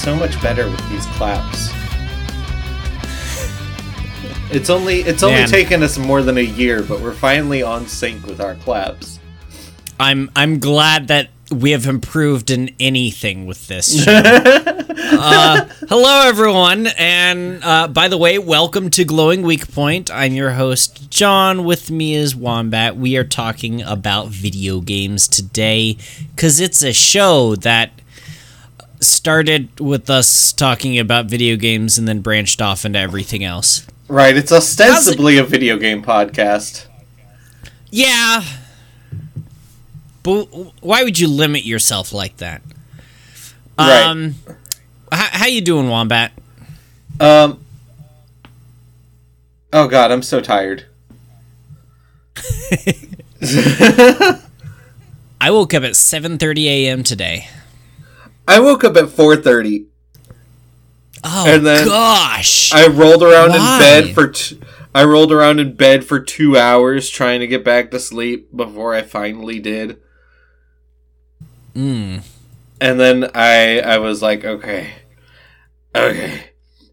So much better with these claps. It's only it's only Man. taken us more than a year, but we're finally on sync with our claps. I'm I'm glad that we have improved in anything with this show. uh, hello, everyone, and uh, by the way, welcome to Glowing Weak Point. I'm your host, John. With me is Wombat. We are talking about video games today because it's a show that started with us talking about video games and then branched off into everything else. Right, it's ostensibly a video game podcast. Yeah. But why would you limit yourself like that? Right. Um, how, how you doing, Wombat? Um. Oh God, I'm so tired. I woke up at 7:30 a.m. today. I woke up at 4:30. Oh And then gosh. I rolled around Why? in bed for. T- I rolled around in bed for two hours trying to get back to sleep before I finally did. Mm. And then I I was like, okay, okay.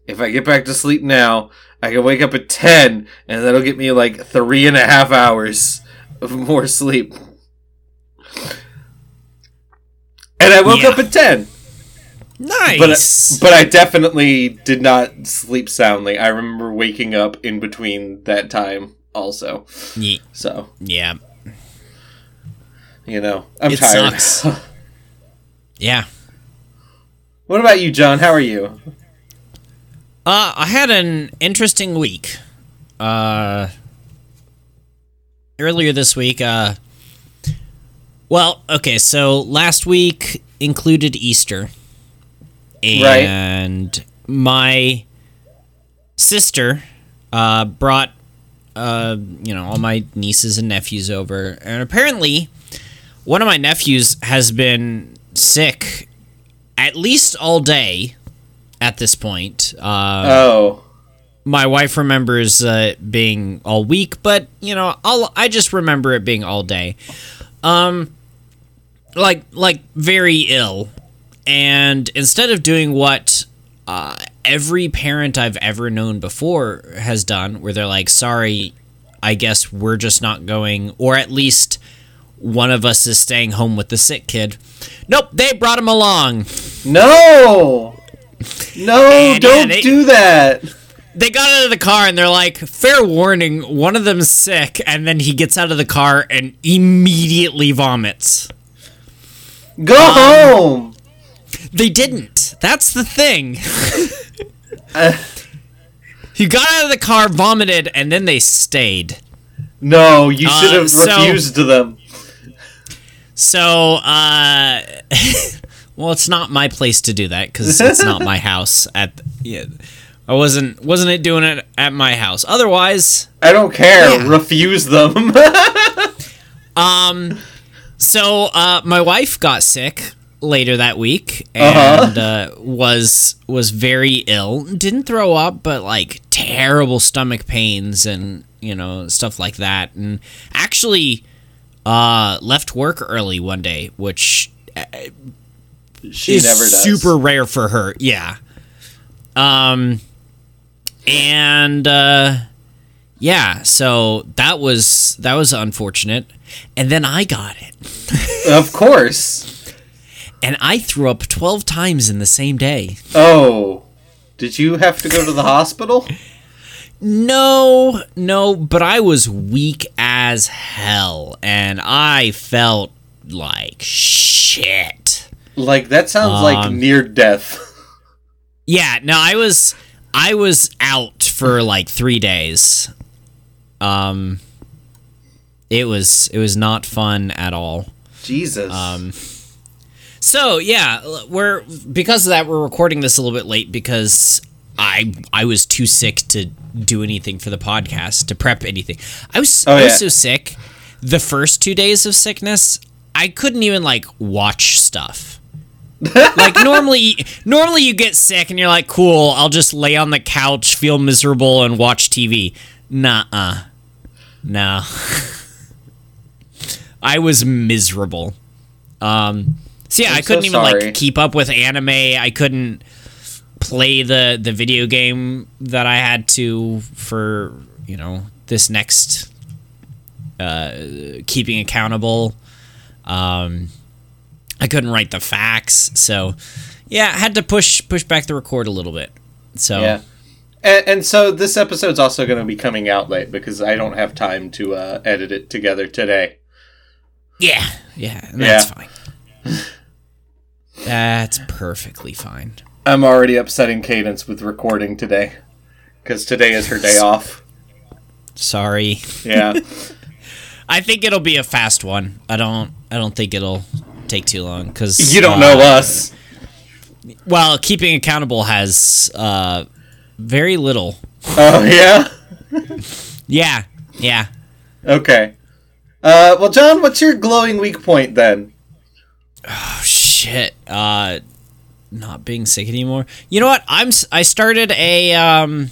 If I get back to sleep now, I can wake up at ten, and that'll get me like three and a half hours of more sleep. And I woke Yeah. up at ten, Nice. but but I definitely did not sleep soundly. I remember waking up in between that time also. So yeah. you know, I'm It tired. sucks. Yeah. what about you, John? How are you? Uh, I had an interesting week. Uh, earlier this week, uh, well, okay, so last week included Easter. Right. And my sister, uh, brought, uh, you know, all my nieces and nephews over. And apparently, one of my nephews has been sick at least all day at this point. Uh, Oh, my wife remembers uh, being all week, but you know, I'll I just remember it being all day. Um, like like very ill, and instead of doing what uh, every parent I've ever known before has done, where they're like, "Sorry, I guess we're just not going," or at least one of us is staying home with the sick kid. Nope, they brought him along. no, no! And, don't they- do that. they got out of the car and they're like, fair warning, one of them's sick. And then he gets out of the car and immediately vomits. Go Um, home. They didn't. That's the thing. Uh, He got out of the car, vomited, and then they stayed. no, you Uh, should have so- refused to them. So, uh, well, it's not my place to do that because it's not my house. At yeah, I wasn't wasn't it doing it at my house. Otherwise, I don't care. Yeah. Refuse them. Um, so uh, my wife got sick later that week Uh-huh. and uh, was was very ill. Didn't throw up, but like terrible stomach pains and you know stuff like that. And actually, uh, left work early one day, which she is never does. super rare for her. Yeah. Um, and uh, yeah, so that was that was unfortunate. And then I got it, Of course. and I threw up twelve times in the same day. Oh, did you have to go to the hospital? No, no, but I was weak as hell, and I felt like shit. Like that sounds like Um, near death. Yeah, no, I was I was out for like three days. Um, it was it was not fun at all. Jesus. Um, so yeah, we're because of that we're recording this a little bit late because I I was too sick to do anything for the podcast to prep anything. I was Oh, I was yeah. so sick. The first two days of sickness, I couldn't even like watch stuff. like normally normally you get sick and you're like cool i'll just lay on the couch feel miserable and watch tv nah no i was miserable um So yeah, I'm I couldn't so even sorry. like keep up with anime. I couldn't play the the video game that I had to for you know this next uh, keeping accountable. Um, I couldn't write the facts, so yeah, I had to push push back the record a little bit. So Yeah. And, and so this episode's also going to be coming out late because I don't have time to uh, edit it together today. yeah, yeah, that's Yeah. fine. That's perfectly fine. I'm already upsetting Cadence with recording today because today is her day off. Sorry. Yeah. I think it'll be a fast one. I don't. I don't think it'll take too long because you don't know us. Well, keeping accountable has uh, very little. Oh, yeah? Yeah, yeah. Okay. Uh, well, John, what's your glowing weak point then? Oh shit. Uh, not being sick anymore. You know what? I'm. I started a. Um,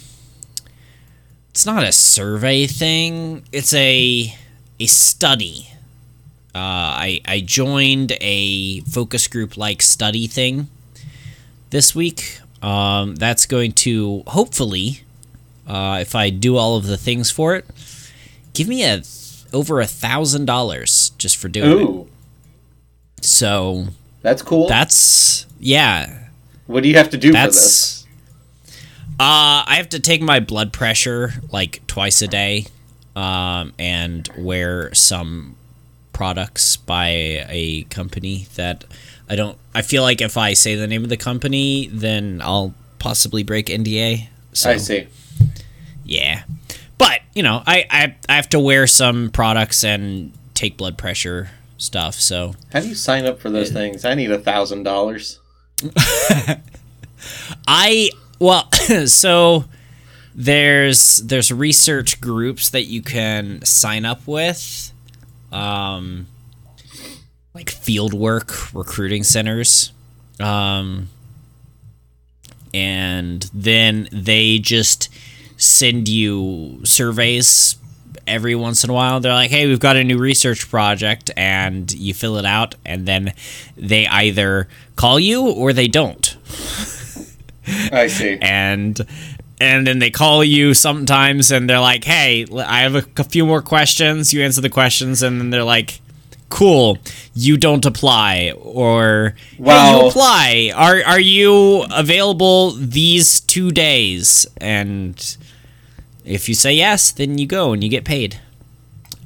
it's not a survey thing. It's a a study. Uh, I I joined a focus group like study thing this week. Um, that's going to hopefully, uh, if I do all of the things for it, give me a over a thousand dollars just for doing it. So that's cool. that's yeah. what do you have to do for this? That's uh I have to take my blood pressure like twice a day um and wear some products by a company that I don't I feel like if I say the name of the company then I'll possibly break NDA. So I see. yeah. But, you know, I, I I have to wear some products and take blood pressure stuff, so How do you sign up for those things? I need a thousand dollars. I well, so there's there's research groups that you can sign up with, um, like fieldwork recruiting centers, um, and then they just send you surveys every once in a while. They're like, "Hey, we've got a new research project," and you fill it out, and then they either call you or they don't I see. and and then they call you sometimes and they're like hey i have a few more questions you answer the questions and then they're like cool you don't apply or hey, you apply are are you available these two days and if you say yes then you go and you get paid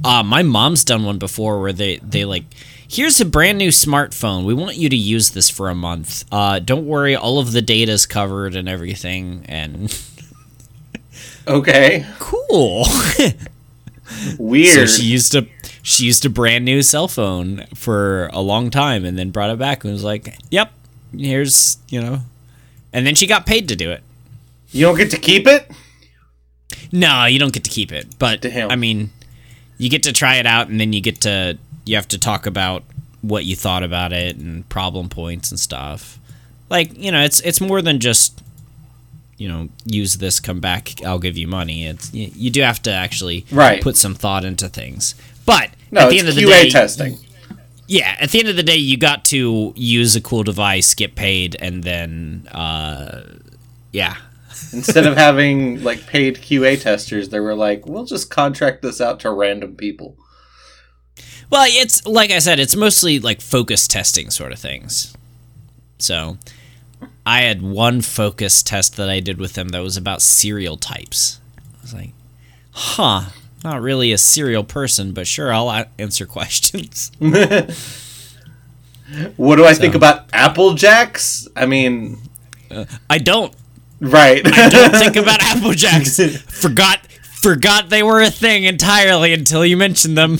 uh, my mom's done one before where they, they like, here's a brand new smartphone. We want you to use this for a month. Uh, don't worry, all of the data's covered and everything. And Okay. cool. weird so she used a she used a brand new cell phone for a long time and then brought it back and was like, "Yep, here's you know," and then she got paid to do it. you don't get to keep it? No, you don't get to keep it, but Damn. I mean, you get to try it out, and then you get to you have to talk about what you thought about it and problem points and stuff. Like you know, it's it's more than just you know use this, come back, I'll give you money. It's you, you do have to actually Right. put some thought into things. But No, at the it's end of the QA day, testing. yeah, at the end of the day, you got to use a cool device, get paid, and then uh, yeah, Instead of having like paid QA testers, they were like, "We'll just contract this out to random people." Well, it's like I said, it's mostly like focus testing sort of things. So, I had one focus test that I did with them that was about cereal types. I was like, huh, not really a cereal person, but sure, I'll answer questions. What do I think about Apple Jacks? I mean, I don't. right. I don't think about Apple Jacks. Forgot. Forgot they were a thing entirely until you mentioned them.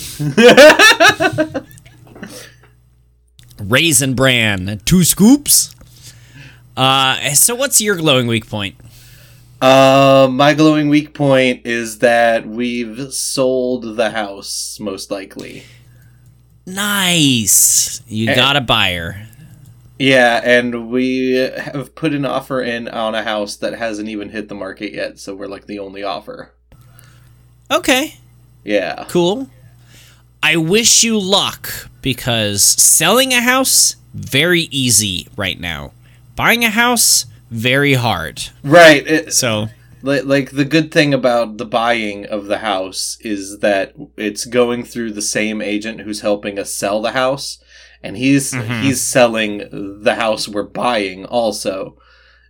Raisin bran, two scoops. Uh, so what's your glowing weak point? Uh, my glowing weak point is that we've sold the house, most likely. Nice. You Eh. got a buyer. Yeah, and we have put an offer in on a house that hasn't even hit the market yet, so we're like the only offer. Okay, Yeah. cool. I wish you luck because selling a house very easy right now. Buying a house, very hard. Right. It, So, Like, like the good thing about the buying of the house is that it's going through the same agent who's helping us sell the house, and he's Mhm. he's selling the house we're buying also,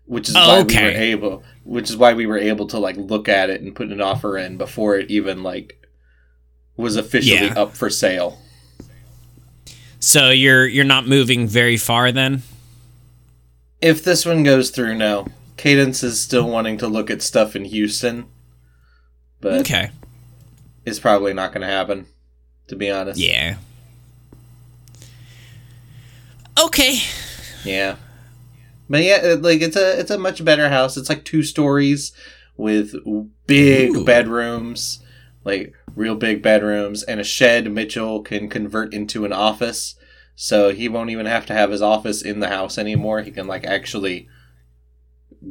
which is why we Okay. were able, which is why we were able to like look at it and put an offer in before it even like was officially Yeah. up for sale. so you're you're not moving very far then? If this one goes through, no. Cadence is still wanting to look at stuff in Houston, but Okay. it's probably not going to happen. To be honest, Yeah. Okay. Yeah. But yeah, like it's a it's a much better house. It's like two stories with big Ooh. bedrooms, like real big bedrooms, and a shed Mitchell can convert into an office. So he won't even have to have his office in the house anymore. He can like actually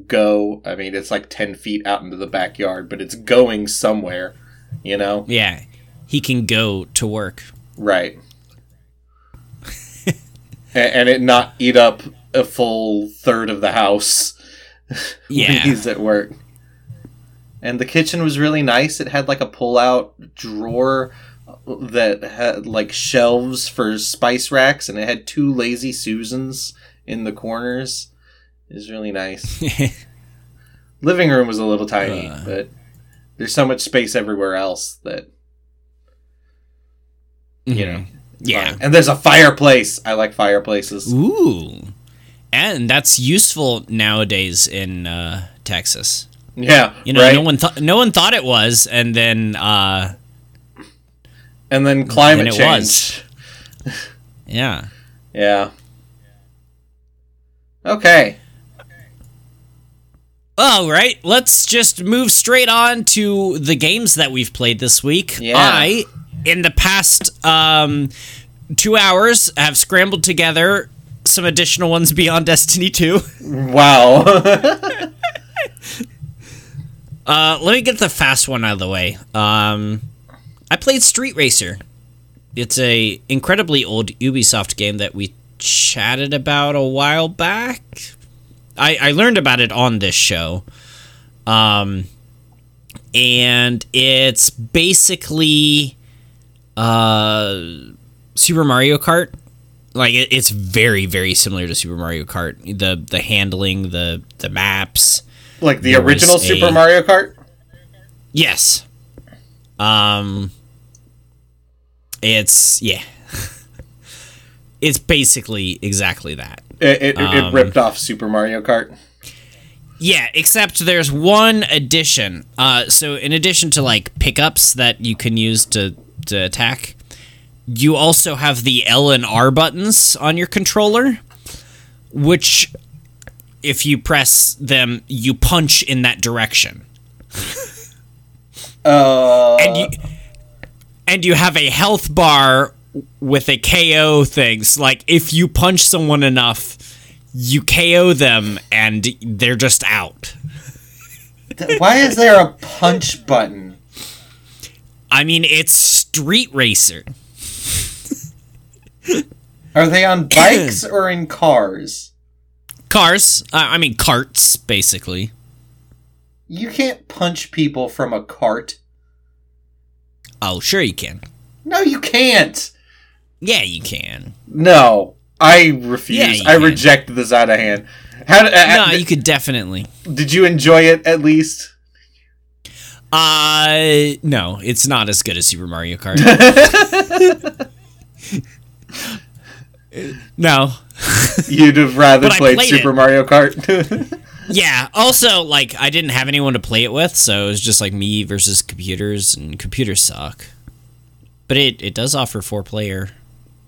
go. I mean, it's like ten feet out into the backyard, but it's going somewhere. You know, Yeah. He can go to work. right? and, and it not eat up a full third of the house. when Yeah. he's at work. And the kitchen was really nice. It had like a pull-out drawer that had like shelves for spice racks, and it had two lazy susans in the corners. It was really nice. Living room was a little tiny, Uh. but there's so much space everywhere else that you know. Yeah. fine. And there's a fireplace. I like fireplaces. Ooh. And that's useful nowadays in uh, Texas. Yeah, You know, right. no one thought no one thought it was, and then uh, and then climate it change. yeah. Yeah. Okay. All right, let's just move straight on to the games that we've played this week. Yeah. I, in the past um, two hours, have scrambled together some additional ones beyond Destiny 2. Wow. Uh, let me get the fast one out of the way. Um, I played Street Racer. It's a incredibly old Ubisoft game that we chatted about a while back. I, I learned about it on this show. Um, and it's basically uh, Super Mario Kart. Like it, it's very very similar to Super Mario Kart. The the handling, the the maps. like the There original Super a- Mario Kart? Yes. Um it's yeah. it's basically exactly that. It, it, Um, it ripped off Super Mario Kart. Yeah, except there's one addition. Uh so in addition to like pickups that you can use to to attack, you also have the L and R buttons on your controller which if you press them, you punch in that direction. Uh, and you and you have a health bar with a KO things. Like if you punch someone enough, you KO them and they're just out. why is there a punch button? I mean, it's Street Racer. Are they on bikes or in cars? Cars, uh, I mean carts, basically. You can't punch people from a cart. Oh, sure you can. No, you can't. Yeah, you can. No, I refuse. Yeah, I can. reject this out of hand. How uh, No, d- you could definitely. did you enjoy it at least? Uh, no, it's not as good as Super Mario Kart. no, You'd have rather played played Super it. Mario Kart. Yeah. Also, like, I didn't have anyone to play it with, so it was just like me versus computers, and computers suck. But it it does offer four player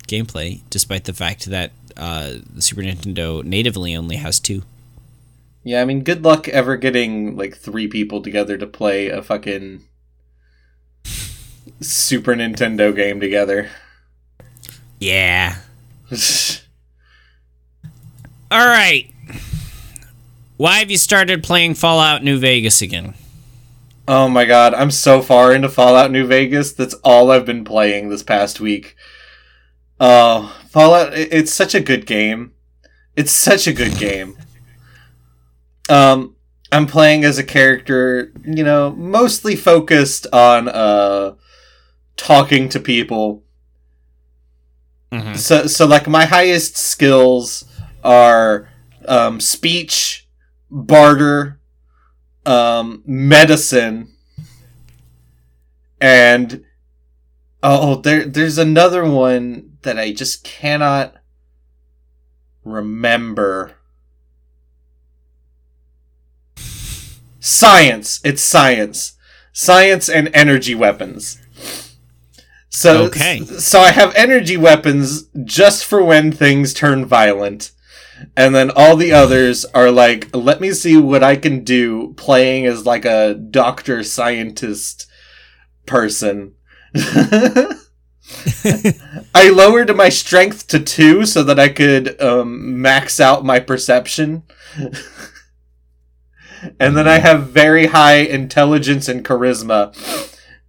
gameplay, despite the fact that uh, the Super Nintendo natively only has two. yeah, I mean, good luck ever getting like three people together to play a fucking Super Nintendo game together. Yeah. All right. Why have you started playing Fallout New Vegas again? oh my god, I'm so far into Fallout New Vegas. That's all I've been playing this past week. Oh, Fallout it's such a good game. It's such a good game. Um, I'm playing as a character, you know, mostly focused on uh talking to people. Mhm. So, so like my highest skills are um, speech, barter, um, medicine, and oh, there there's another one that I just cannot remember. Science. It's science. Science and energy weapons. So Okay. so I have energy weapons just for when things turn violent. And then all the others are like, let me see what I can do playing as like a doctor scientist person. I lowered my strength to two so that I could um, max out my perception. and then I have very high intelligence and charisma.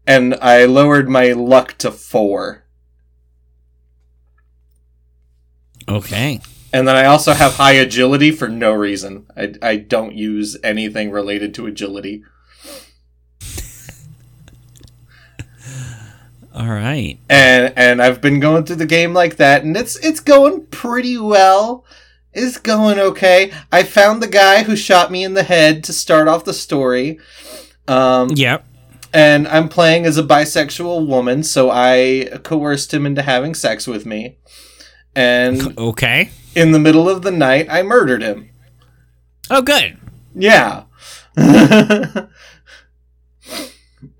And I lowered my luck to four. Okay. And then I also have high agility for no reason. I, I don't use anything related to agility. All right. and and I've been going through the game like that, and it's it's going pretty well. It's going okay. I found the guy who shot me in the head to start off the story. Um, Yep. and I'm playing as a bisexual woman, so I coerced him into having sex with me. And Okay. In the middle of the night, I murdered him. Oh, good. Yeah. and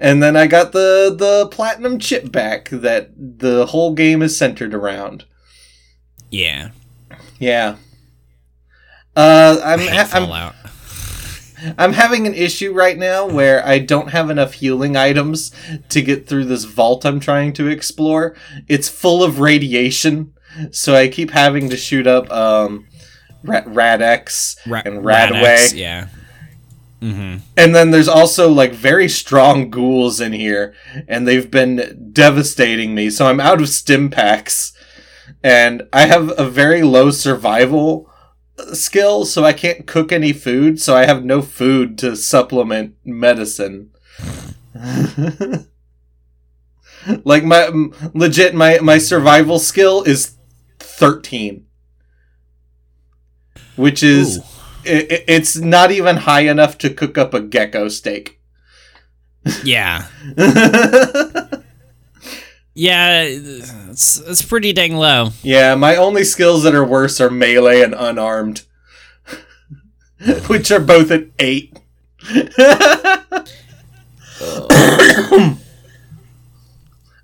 then I got the the platinum chip back that the whole game is centered around. Yeah. Yeah. Uh, I'm ha- I'm I'm having an issue right now where I don't have enough healing items to get through this vault I'm trying to explore. It's full of radiation, so I keep having to shoot up um Ra- Rad-X Ra- and Rad-X, RadAway. Yeah. Mm-hmm. And then there's also like very strong ghouls in here, and they've been devastating me. So I'm out of stim packs, and I have a very low survival skill, so I can't cook any food. So I have no food to supplement medicine. like my m- legit my my survival skill is 13 which is Ooh. i i- it's not even high enough to cook up a gecko steak. Yeah. Yeah. It's, it's pretty dang low. yeah, my only skills that are worse are melee and unarmed, which are both at eight.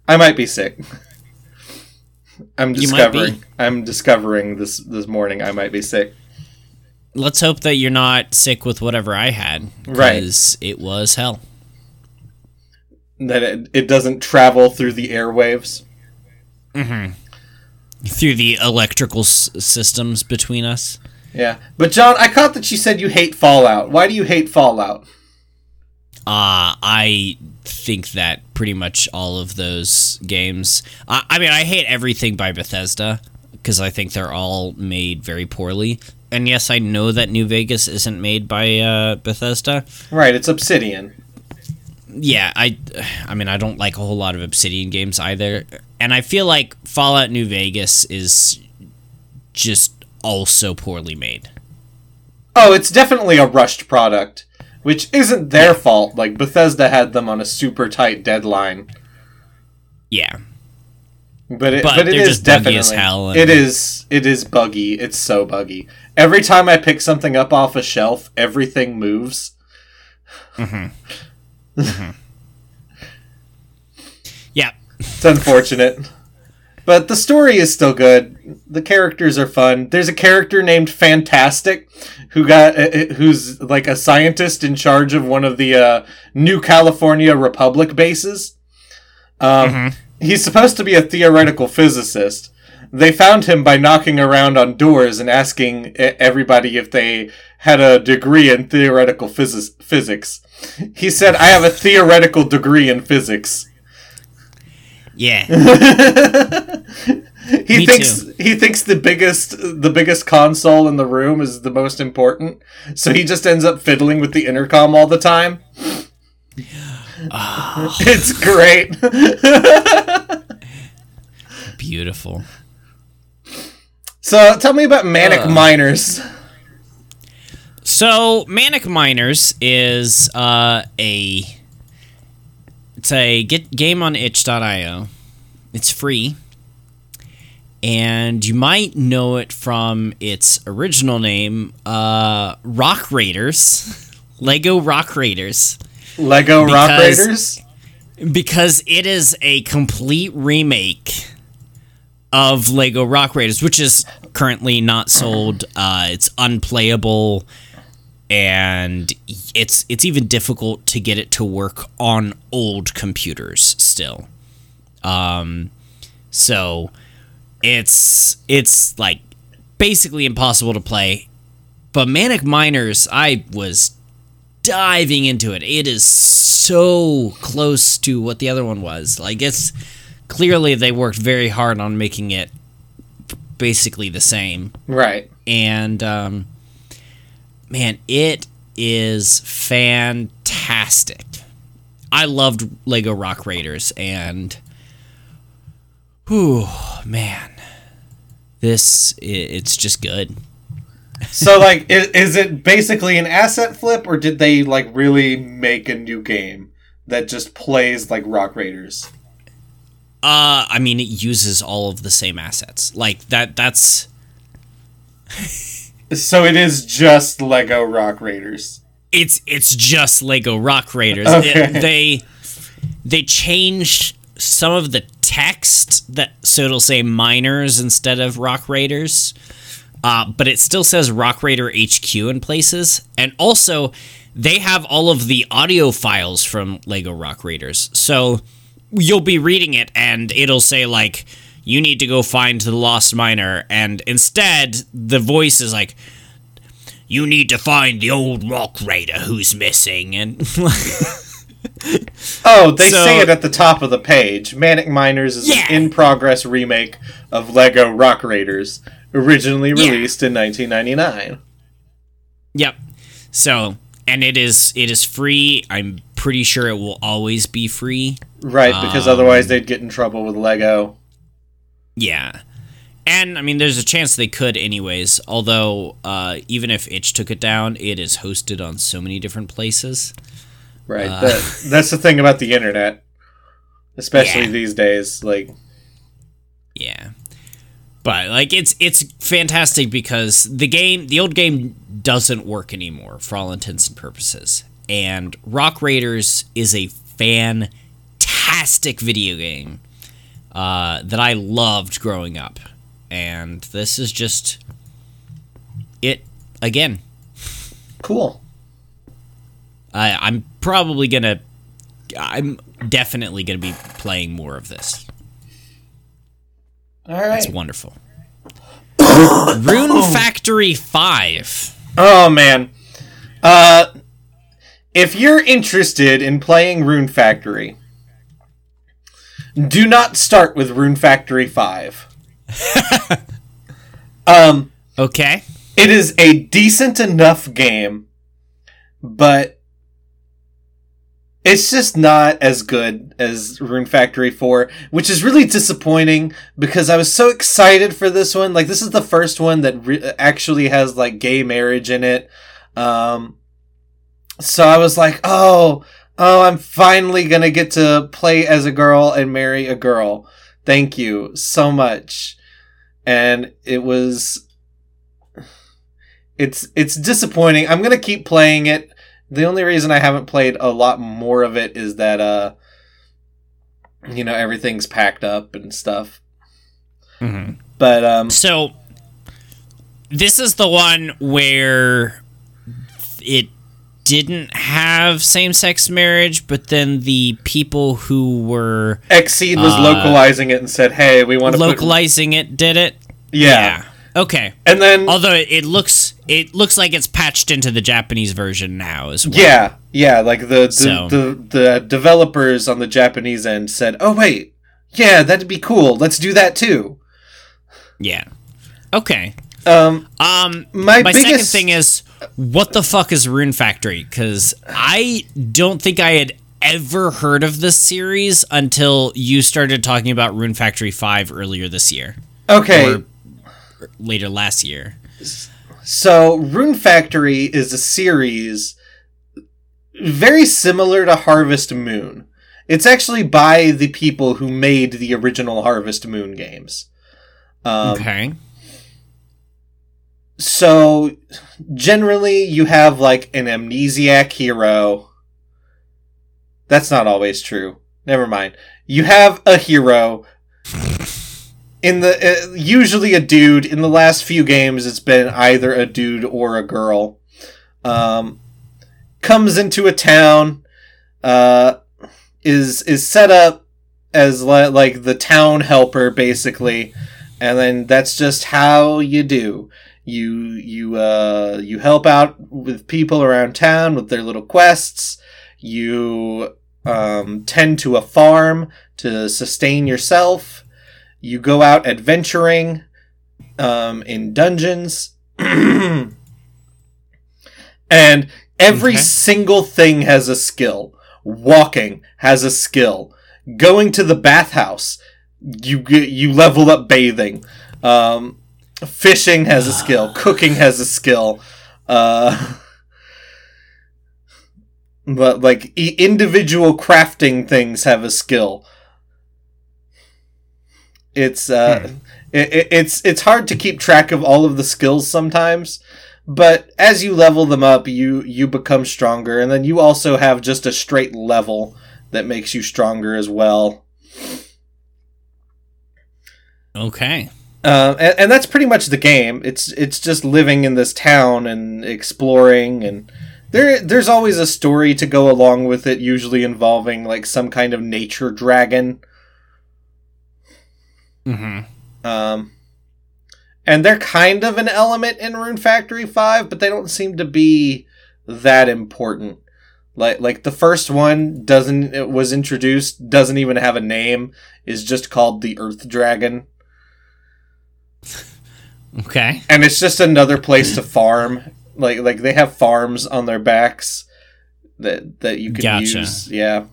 I might be sick. I'm You might be. discovering. I'm discovering this this morning. I might be sick. Let's hope that you're not sick with whatever I had. Right. It was hell. That it, it doesn't travel through the airwaves. Through the electrical s- systems between us. Yeah, but John, I caught that you said you hate Fallout. Why do you hate Fallout? Uh, I think that pretty much all of those games. I, I mean, I hate everything by Bethesda because I think they're all made very poorly. And yes, I know that New Vegas isn't made by uh, Bethesda. Right, it's Obsidian. Yeah, I, I mean, I don't like a whole lot of Obsidian games either, and I feel like Fallout New Vegas is just also poorly made. Oh, it's definitely a rushed product, which isn't their fault. Like Bethesda had them on a super tight deadline. Yeah, But it, But but, it buggy definitely as hell and- it is it is buggy. It's so buggy. Every time I pick something up off a shelf, everything moves. Mm-hmm. Mm-hmm. yeah, It's unfortunate. But the story is still good. The characters are fun. There's a character named Fantastic who got uh, uh, who's like a scientist in charge of one of the uh, New California Republic bases. Um, He's supposed to be a theoretical physicist. They found him by knocking around on doors and asking e- everybody if they had a degree in theoretical phys- physics. He said, "I have a theoretical degree in physics." yeah. he Me thinks too. he thinks the biggest the biggest console in the room is the most important. So he just ends up fiddling with the intercom all the time. it's great. Beautiful. so tell me about Manic Uh. Miners. So, Manic Miners is uh, a it's a get game on itch.io. It's free. And you might know it from its original name, uh, Rock Raiders. Lego Rock Raiders. Lego Rock Raiders. because it is a complete remake of Lego Rock Raiders, which is currently not sold. Uh, it's unplayable, and it's it's even difficult to get it to work on old computers still. Um, so it's it's like basically impossible to play. But Manic Miners, I was diving into it. It is so close to what the other one was. Like it's clearly they worked very hard on making it basically the same. Right. And um, man, it is fantastic. I loved Lego Rock Raiders and whew, man. This it's just good. So like is, is it basically an asset flip or did they like really make a new game that just plays like Rock Raiders? Uh, I mean, it uses all of the same assets. Like that. That's So it is just Lego Rock Raiders. it's it's just Lego Rock Raiders. Okay. It- they they changed some of the text that so it'll say miners instead of Rock Raiders. Uh, but it still says Rock Raider HQ in places, and also they have all of the audio files from Lego Rock Raiders. So you'll be reading it, and it'll say like, "You need to go find the lost miner," and instead the voice is like, you need to find the old rock raider who's missing and Oh, they So- say it at the top of the page. Manic Miners is Yeah. an in progress remake of Lego Rock Raiders, originally Yeah. released in 1999. yep so and it is it is free i'm pretty sure it will always be free Right, because Um, otherwise they'd get in trouble with Lego. yeah and i mean there's a chance they could anyways although uh, even if itch took it down it is hosted on so many different places Right. Uh. that, that's the thing about the internet. Especially Yeah. these days. Like Yeah. But like it's it's fantastic because the game the old game doesn't work anymore for all intents and purposes. And Rock Raiders is a fantastic video game uh, that I loved growing up. And this is just it again. cool. I, I'm probably gonna I'm definitely gonna be playing more of this. All right. It's wonderful. Rune Factory 5. Oh man. Uh if you're interested in playing Rune Factory, do not start with Rune Factory 5. um Okay. it is a decent enough game, but it's just not as good as Rune Factory 4, which is really disappointing because I was so excited for this one. Like this is the first one that re- actually has like gay marriage in it. Um so I was like, "Oh, oh, I'm finally to get to play as a girl and marry a girl. Thank you so much." And it was it's it's disappointing. I'm gonna keep playing it. The only reason I haven't played a lot more of it is that uh you know everything's packed up and stuff. Mm-hmm. But um So, this is the one where it didn't have same sex marriage, but then the people who were Xseed was Uh, localizing it and said, "Hey, we want to localizing it did it. yeah. Okay. And then Although it, it looks it looks like it's patched into the Japanese version now as well. yeah, yeah, like the the, So- the the developers on the Japanese end said, "Oh wait, yeah, that'd be cool. Let's do that too." Yeah. Okay. Um, Um, my, my biggest second thing is, what the fuck is Rune Factory? Because I don't think I had ever heard of this series until you started talking about Rune Factory 5 earlier this year. okay. Or later last year. So, Rune Factory is a series very similar to Harvest Moon. It's actually by the people who made the original Harvest Moon games. Um, okay. So, generally, you have like an amnesiac hero. That's not always true. Never mind. You have a hero. In the uh, usually a dude. In the last few games, it's been either a dude or a girl. Um, comes into a town. Uh, is is set up as li- like the town helper basically, and then that's just how you do you you uh you help out with people around town with their little quests you um tend to a farm to sustain yourself you go out adventuring um in dungeons. And every Okay. single thing has a skill. Walking has a skill. Going to the bathhouse you you level up bathing. Um fishing has a skill. Cooking has a skill. Uh but like e- individual crafting things have a skill it's uh it, it, it's it's hard to keep track of all of the skills sometimes but as you level them up you you become stronger and then you also have just a straight level that makes you stronger as well Okay. Uh, and, and that's pretty much the game. It's it's just living in this town and exploring, and there there's always a story to go along with it, usually involving like some kind of nature dragon. Mm-hmm. Um, and they're kind of an element in Rune Factory Five, but they don't seem to be that important. Like like the first one doesn't it was introduced doesn't even have a name is just called the Earth Dragon. Okay. and it's just another place to farm. Like like they have farms on their backs that that you can Gotcha. use. Yeah.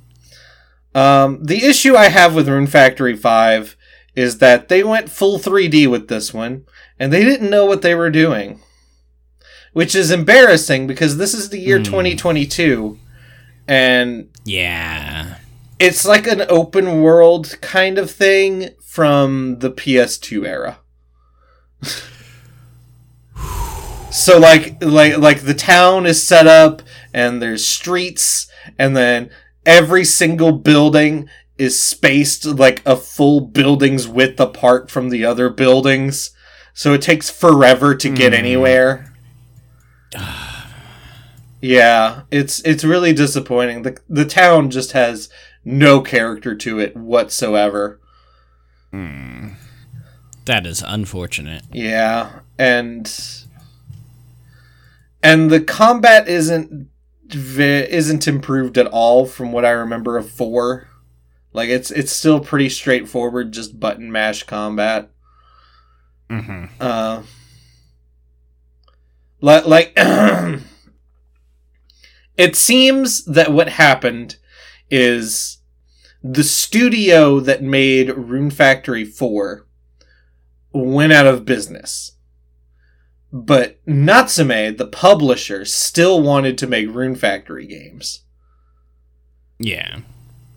Um, the issue I have with Rune Factory Five is that they went full 3D with this one, and they didn't know what they were doing, which is embarrassing because this is the year Hmm. 2022, and Yeah. it's like an open world kind of thing from the PS2 era. so like like like the town is set up and there's streets and then every single building is spaced like a full building's width apart from the other buildings. So it takes forever to get Hmm. anywhere. Yeah, it's it's really disappointing. The the town just has no character to it whatsoever. That is unfortunate. Yeah, and and the combat isn't isn't improved at all from what I remember of 4. Like it's it's still pretty straightforward just button mash combat. Mm-hmm. Uh li- like it seems that what happened is the studio that made Rune Factory 4 went out of business. But Natsume, the publisher, still wanted to make Rune Factory games. Yeah.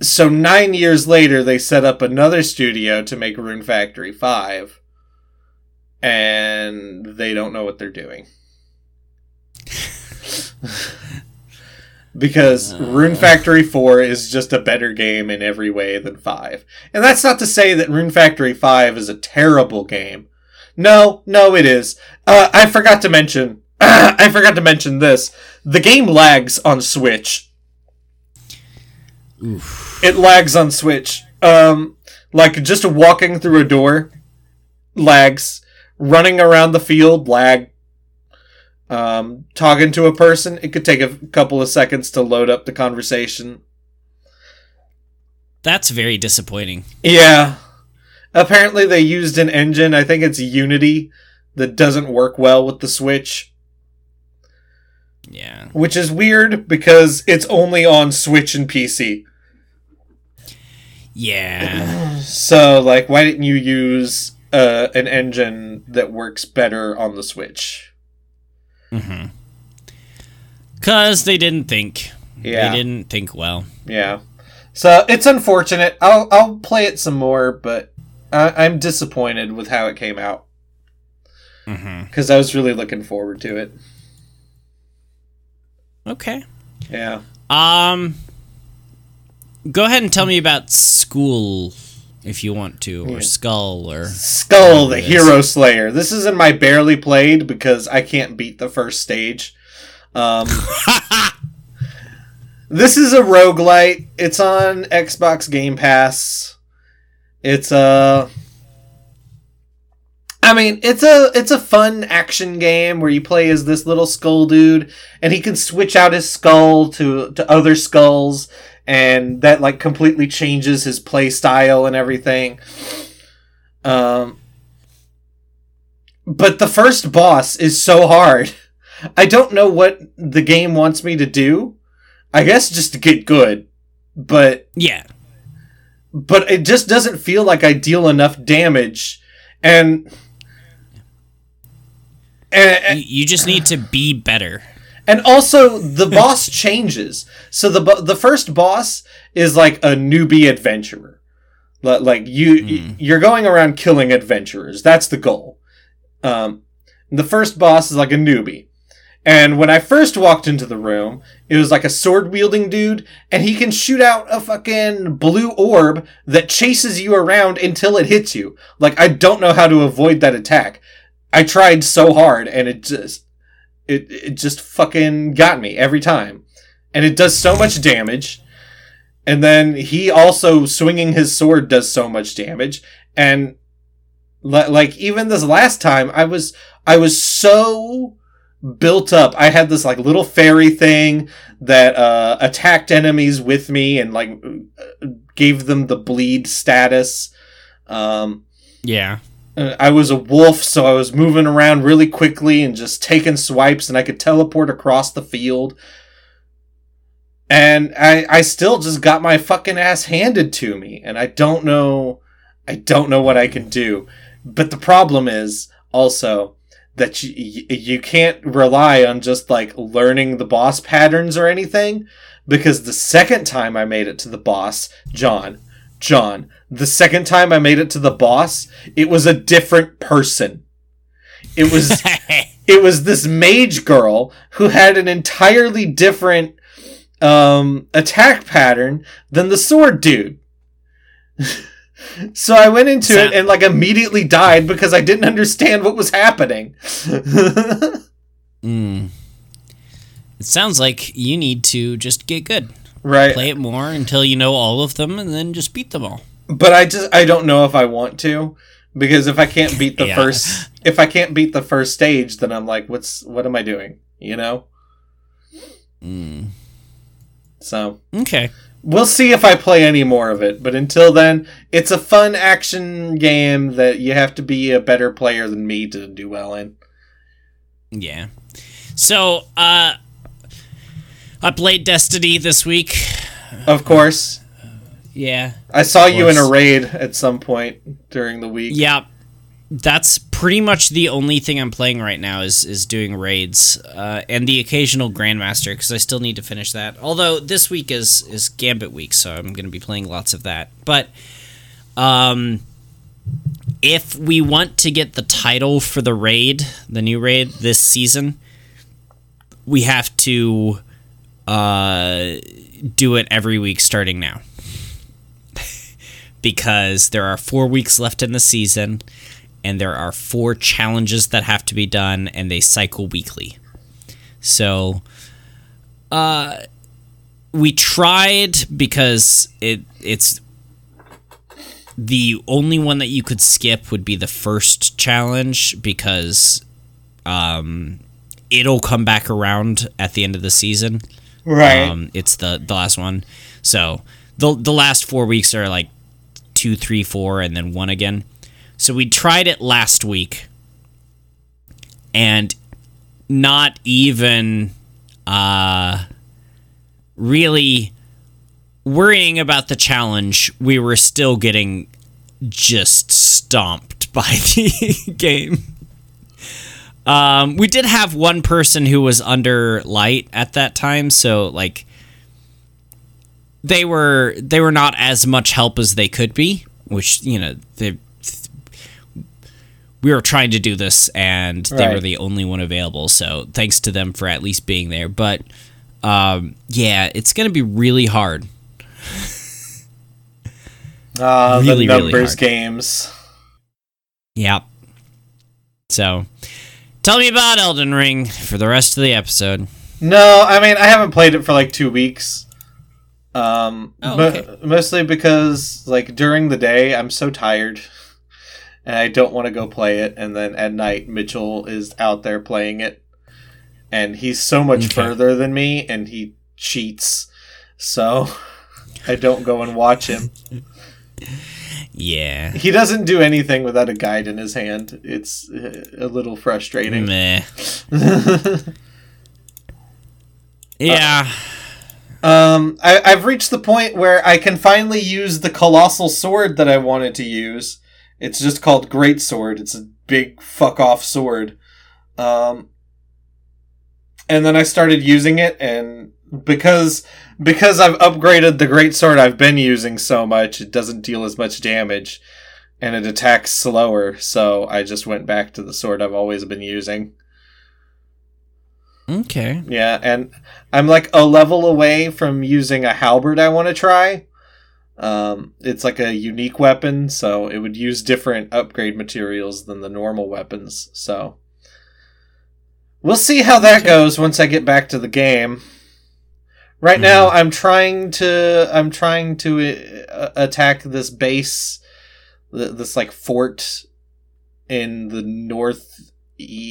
So 9 years later they set up another studio to make Rune Factory 5 and they don't know what they're doing. because Rune Factory 4 is just a better game in every way than 5. And that's not to say that Rune Factory 5 is a terrible game. No, no, it is. Uh, I forgot to mention. I forgot to mention this. The game lags on Switch. It lags on Switch. Um, like just walking through a door, lags. Running around the field, lag. Um, talking to a person, it could take a couple of seconds to load up the conversation. That's very disappointing. Yeah. apparently they used an engine, I think it's Unity, that doesn't work well with the Switch, Yeah. which is weird because it's only on Switch and PC. Yeah. So, like, why didn't you use uh, an engine that works better on the Switch? mm-hmm. Cause they didn't think. Yeah. They didn't think well. Yeah. So it's unfortunate. I'll I'll play it some more, but I, I'm disappointed with how it came out Mm-hmm. because I was really looking forward to it. Okay. Yeah. Um. Go ahead and tell me about school, if you want to, or Yeah. skull, or Skul, the Hero Slayer. This is in my barely played because I can't beat the first stage. Um, this is a roguelite. It's on Xbox Game Pass. It's a I mean, it's a it's a fun action game where you play as this little skull dude and he can switch out his skull to to other skulls and that like completely changes his play style and everything. Um but the first boss is so hard. I don't know what the game wants me to do. I guess just to get good. But yeah, but it just doesn't feel like I deal enough damage and and, you, you just need to be better. And also the boss changes. So the bo- the first boss is like a newbie adventurer. Like you Mm. you're going around killing adventurers. That's the goal. Um the first boss is like a newbie. And when I first walked into the room, it was like a sword wielding dude, and he can shoot out a fucking blue orb that chases you around until it hits you. Like, I don't know how to avoid that attack. I tried so hard, and it just, it, it just fucking got me every time. And it does so much damage. And then he also swinging his sword does so much damage. And li- like even this last time, I was I was so built up. I had this like little fairy thing that uh, attacked enemies with me and like gave them the bleed status. Um, Yeah. Uh, I was a wolf, so I was moving around really quickly and just taking swipes, and I could teleport across the field. And I, I still just got my fucking ass handed to me, and I don't know, I don't know what I can do. But the problem is also that you, you can't rely on just like learning the boss patterns or anything, because the second time I made it to the boss, John, John, the second time I made it to the boss, it was a different person. It was it was this mage girl who had an entirely different um attack pattern than the sword dude. so I went into it and like immediately died because I didn't understand what was happening. mm. It sounds like you need to just get good. Right. Play it more until you know all of them, and then just beat them all. But I just I don't know if I want to because if I can't beat the Yeah. first if I can't beat the first stage then I'm like what's what am I doing? You know? Mm. So Okay. We'll see if I play any more of it, but until then, it's a fun action game that you have to be a better player than me to do well in. Yeah. So, uh, I played Destiny this week. Of course, Yeah. I saw you in a raid at some point during the week. Yeah. That's pretty much the only thing I'm playing right now is is doing raids uh, and the occasional Grandmaster because I still need to finish that. Although this week is is Gambit week, so I'm going to be playing lots of that. But um, if we want to get the title for the raid, the new raid this season, we have to uh, do it every week starting now. because there are four weeks left in the season, and there are four challenges that have to be done, and they cycle weekly. So, uh, we tried because it it's the only one that you could skip would be the first challenge because um it'll come back around at the end of the season. Right. Um, it's the the last one. So the the last four weeks are like two, three, four, and then one again. So we tried it last week, and not even uh, really worrying about the challenge, we were still getting just stomped by the game. Um, we did have one person who was under light at that time, so like they were they were not as much help as they could be, which you know they we were trying to do this and they were the only one available. So thanks to them for at least being there. But um, yeah, it's gonna be really hard. Ah, Really, the really numbers hard. games. Yep. So tell me about Elden Ring for the rest of the episode. No, I mean I haven't played it for like two weeks. Um, Oh, mo- okay. mostly because like during the day I'm so tired, and I don't want to go play it. And then at night Mitchell is out there playing it, and he's so much Okay. further than me, and he cheats, so I don't go and watch him. Yeah. He doesn't do anything without a guide in his hand. It's uh, a little frustrating. Meh. Yeah. Um, I, I've reached the point where I can finally use the colossal sword that I wanted to use. It's just called Great Sword. It's a big fuck off sword. Um, and then I started using it, and because because I've upgraded the Great Sword I've been using so much, it doesn't deal as much damage, and it attacks slower. So I just went back to the sword I've always been using. Okay. Yeah, and I'm like a level away from using a halberd I want to try. Um, it's like a unique weapon, so it would use different upgrade materials than the normal weapons. So we'll see how that goes once I get back to the game. Right now, I'm trying to I'm trying to uh, attack this base, this like fort in the north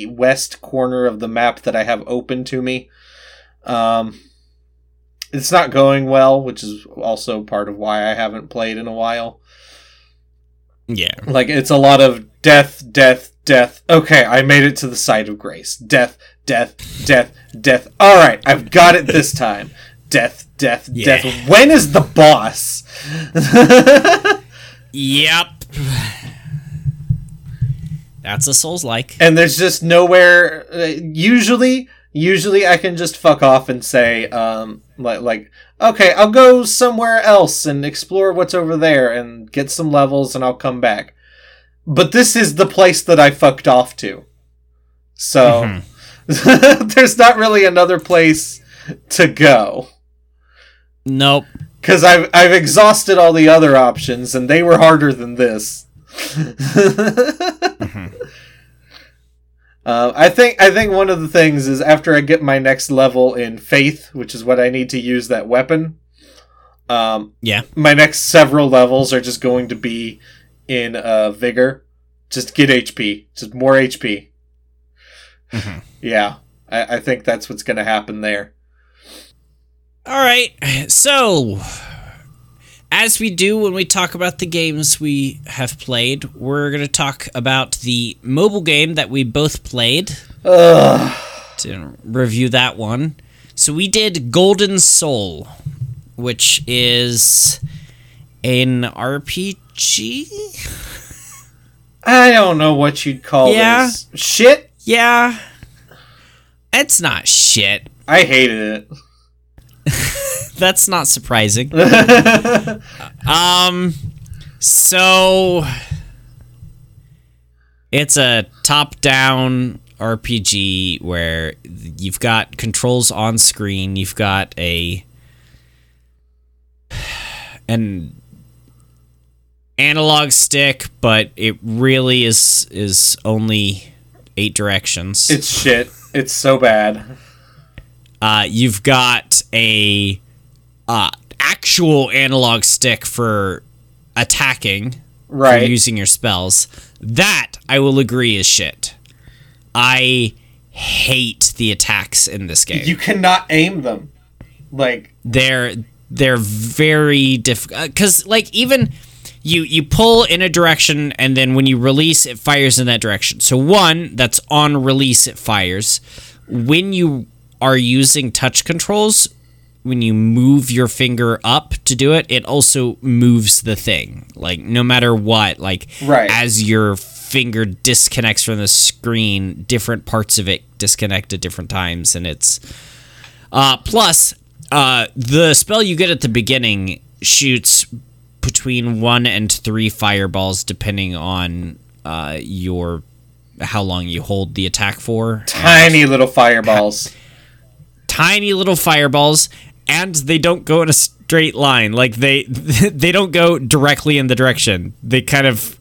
west corner of the map that I have open to me. Um, it's not going well, which is also part of why I haven't played in a while. Yeah. Like it's a lot of death, death, death. Okay, I made it to the site of grace. Death, death, death, death. All right, I've got it this time. Death, death, Yeah. death. When is the boss? Yep. That's a Souls like. and there's just nowhere uh, usually usually i can just fuck off and say um like like okay i'll go somewhere else and explore what's over there and get some levels and i'll come back but this is the place that i fucked off to so there's not really another place to go Nope. because I've I've exhausted all the other options, and they were harder than this. Uh, I think I think one of the things is after I get my next level in faith, which is what I need to use that weapon. Um, Yeah. my next several levels are just going to be in uh, vigor. Just get HP, just more HP. Mhm. Yeah, I, I think that's what's going to happen there. All right. So, as we do when we talk about the games we have played, we're going to talk about the mobile game that we both played Ugh. to review that one. So, we did Golden Soul, which is an RPG? I don't know what you'd call Yeah. this. Shit. Yeah. It's not shit. I hated That's not surprising. Um, so it's a top-down RPG where you've got controls on screen. You've got a an analog stick, but it really is is only eight directions. it's shit. It's so bad. uh, you've got a uh, actual analog stick for attacking for Right. using your spells. That I will agree is shit. I hate the attacks in this game. You cannot aim them. Like they're they're very difficult because like even you you pull in a direction and then when you release it fires in that direction. So one that's on release it fires. When you are using touch controls, when you move your finger up to do it, it also moves the thing. Like no matter what, like Right. as your finger disconnects from the screen, different parts of it disconnect at different times, and it's uh, plus uh, the spell you get at the beginning shoots between one and three fireballs, depending on uh, your how long you hold the attack for. Tiny little fireballs. Tiny little fireballs, and they don't go in a straight line. Like they they don't go directly in the direction. They kind of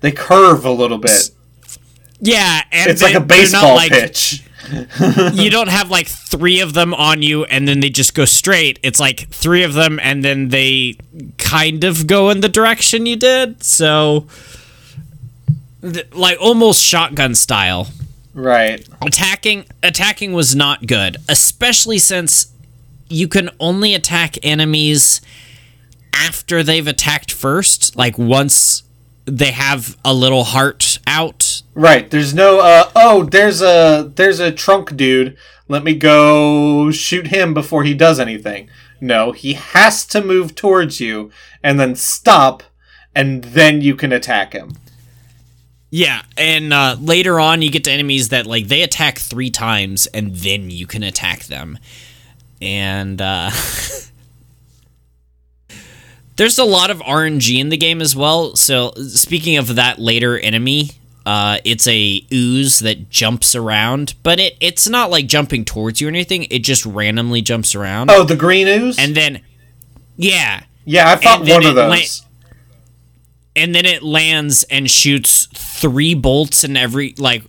They curve a little bit. yeah, and It's like a baseball like- pitch. you don't have like three of them on you and then they just go straight. It's like three of them and then they kind of go in the direction you did. So, th- like almost shotgun style. Right. Attacking attacking was not good, especially since you can only attack enemies after they've attacked first. Like once they have a little heart out Right. There's no uh oh, there's a there's a trunk dude. Let me go shoot him before he does anything. No, he has to move towards you and then stop and then you can attack him. Yeah, and uh, later on, you get to enemies that like they attack three times, and then you can attack them. And uh, there's a lot of RNG in the game as well. So speaking of that later enemy, uh, it's a ooze that jumps around, but it it's not like jumping towards you or anything. It just randomly jumps around, Oh, the green ooze? and then yeah, yeah, I fought one of those. And then it lands and shoots three bolts in every like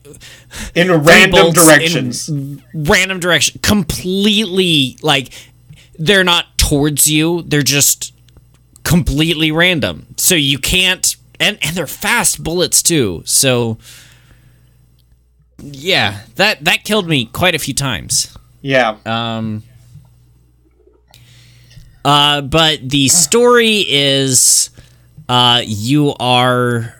in random bolts in directions. random direction completely like they're not towards you they're just completely random so you can't and and they're fast bullets too so yeah that that killed me quite a few times Yeah. um uh but the story is uh you are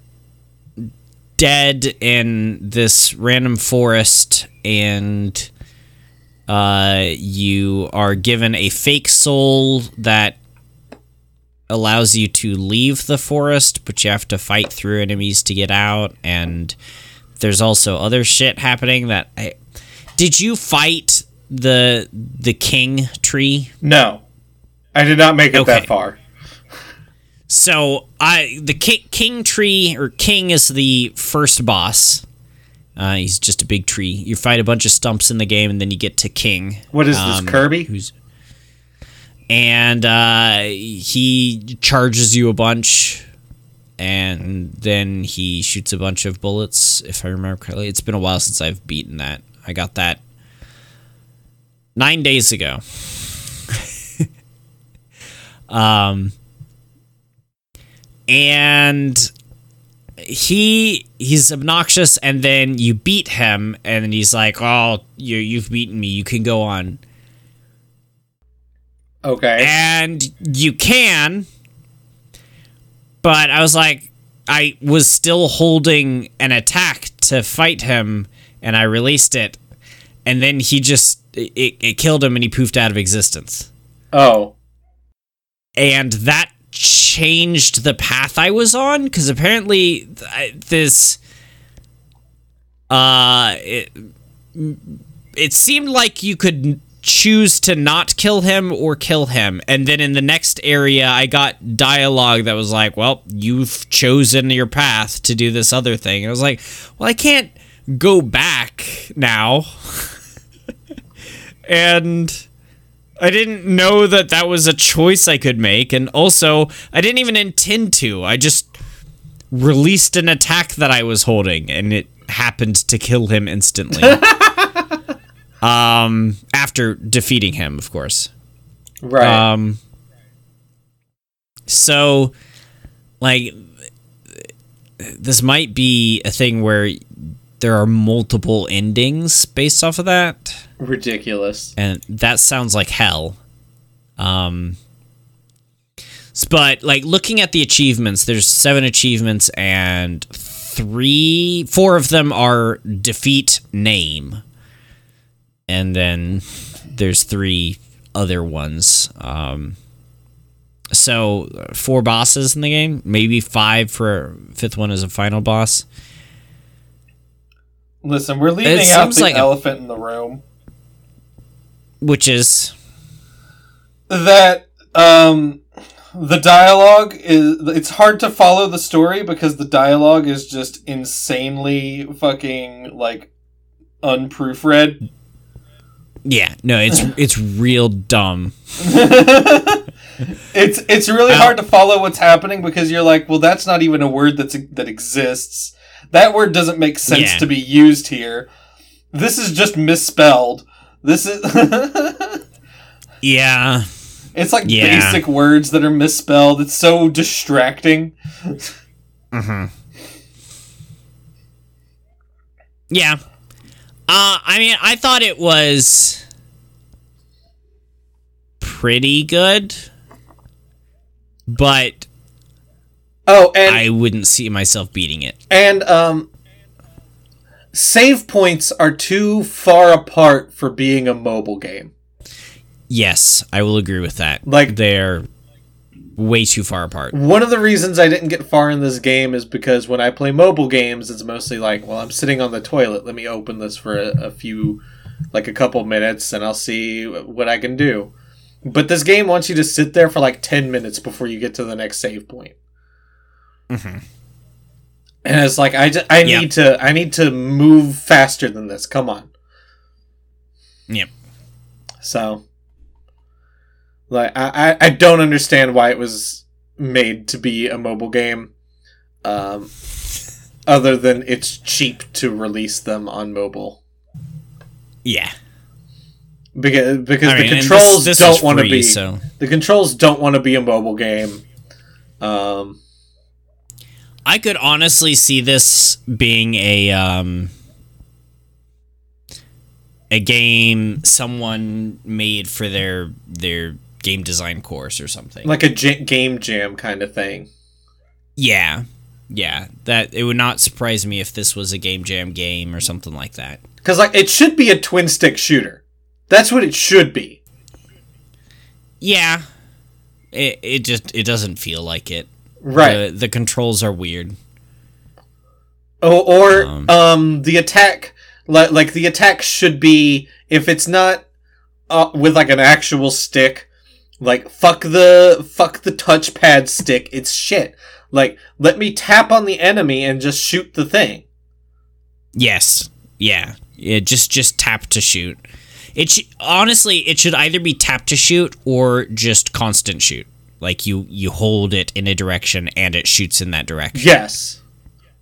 dead in this random forest and uh you are given a fake soul that allows you to leave the forest but you have to fight through enemies to get out and there's also other shit happening that I, did you fight the the king tree No. I did not make it Okay. that far. So I the king, king tree or king is the first boss. Uh, he's just a big tree. You fight a bunch of stumps in the game, and then you get to king. What is Um, this, Kirby? Who's and uh, he charges you a bunch, and then he shoots a bunch of bullets. If I remember correctly, it's been a while since I've beaten that. I got that nine days ago. um, and he he's obnoxious and then you beat him and then he's like oh you you've beaten me you can go on Okay. and you can but i was like i was still holding an attack to fight him and i released it and then he just it, it killed him and he poofed out of existence Oh. and that changed the path I was on because apparently th- this uh it, it seemed like you could choose to not kill him or kill him. And then in the next area I got dialogue that was like well you've chosen your path to do this other thing. And I was like well I can't go back now. And I didn't know that that was a choice I could make, and also I didn't even intend to. I just released an attack that I was holding, and it happened to kill him instantly. um, after defeating him, of course. Right. Um, so, like, this might be a thing where there are multiple endings based off of that Ridiculous. and that sounds like hell. Um, but like looking at the achievements, there's seven achievements and three, four of them are defeat name, and then there's three other ones. Um, so four bosses in the game, maybe five for fifth one is a final boss. Listen, we're leaving It out the like a- elephant in the room. Which is that um the dialogue is it's hard to follow the story because the dialogue is just insanely fucking like unproofread. yeah, no, it's it's real dumb. It's it's really hard to follow what's happening because you're like, well, that's not even a word that's that exists. That word doesn't make sense Yeah. to be used here. This is just misspelled. This is Yeah. it's like Yeah. basic words that are misspelled. It's so distracting. Hmm. Yeah. Uh, I mean, I thought it was pretty good, but Oh, and I wouldn't see myself beating it. And um save points are too far apart for being a mobile game. Yes, I will agree with that. Like- they're way too far apart. One of the reasons I didn't get far in this game is because when I play mobile games, it's mostly like, well, I'm sitting on the toilet. Let me open this for a, a few, like a couple minutes, and I'll see what I can do. But this game wants you to sit there for like 10 minutes before you get to the next save point. Mhm. And it's like I, ju- I Yeah. need to I need to move faster than this. Come on. Yep. So, like, I, I, don't understand why it was made to be a mobile game, um, other than it's cheap to release them on mobile Yeah. because because I mean, the controls this- this don't want to be so the controls don't want to be a mobile game. Um, I could honestly see this being a um a game someone made for their their game design course or something. like a j- game jam kind of thing. yeah. Yeah, that it would not surprise me if this was a game jam game or something like that. Because like it should be a twin stick shooter. That's what it should be. Yeah. It it just it doesn't feel like it. Right. The, the controls are weird. Oh, or Um, um, the attack, like, like the attack should be if it's not uh, with like an actual stick, like fuck the fuck the touchpad stick. It's shit. Like let me tap on the enemy and just shoot the thing. Yes. Yeah. Yeah, just just tap to shoot. It sh- honestly, it should either be tap to shoot or just constant shoot. Like you you hold it in a direction and it shoots in that direction. Yes,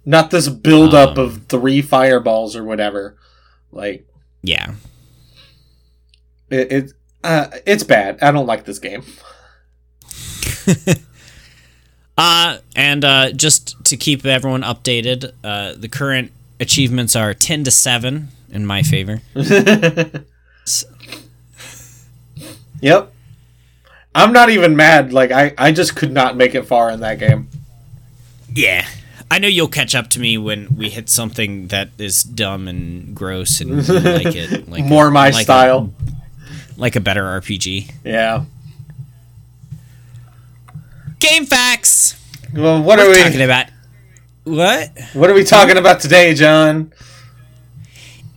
not this build up Um, of three fireballs or whatever. Like Yeah. it, it uh, it's bad. I don't like this game. Uh and uh just to keep everyone updated, uh the current achievements are 10 to 7 in my favor. Yep. I'm not even mad. Like I, I just could not make it far in that game. Yeah. I know you'll catch up to me when we hit something that is dumb and gross and you like it. Like More my like a- style. like a better RPG. yeah. Game facts. Well, what We're are we talking about what? what are we talking about today, John?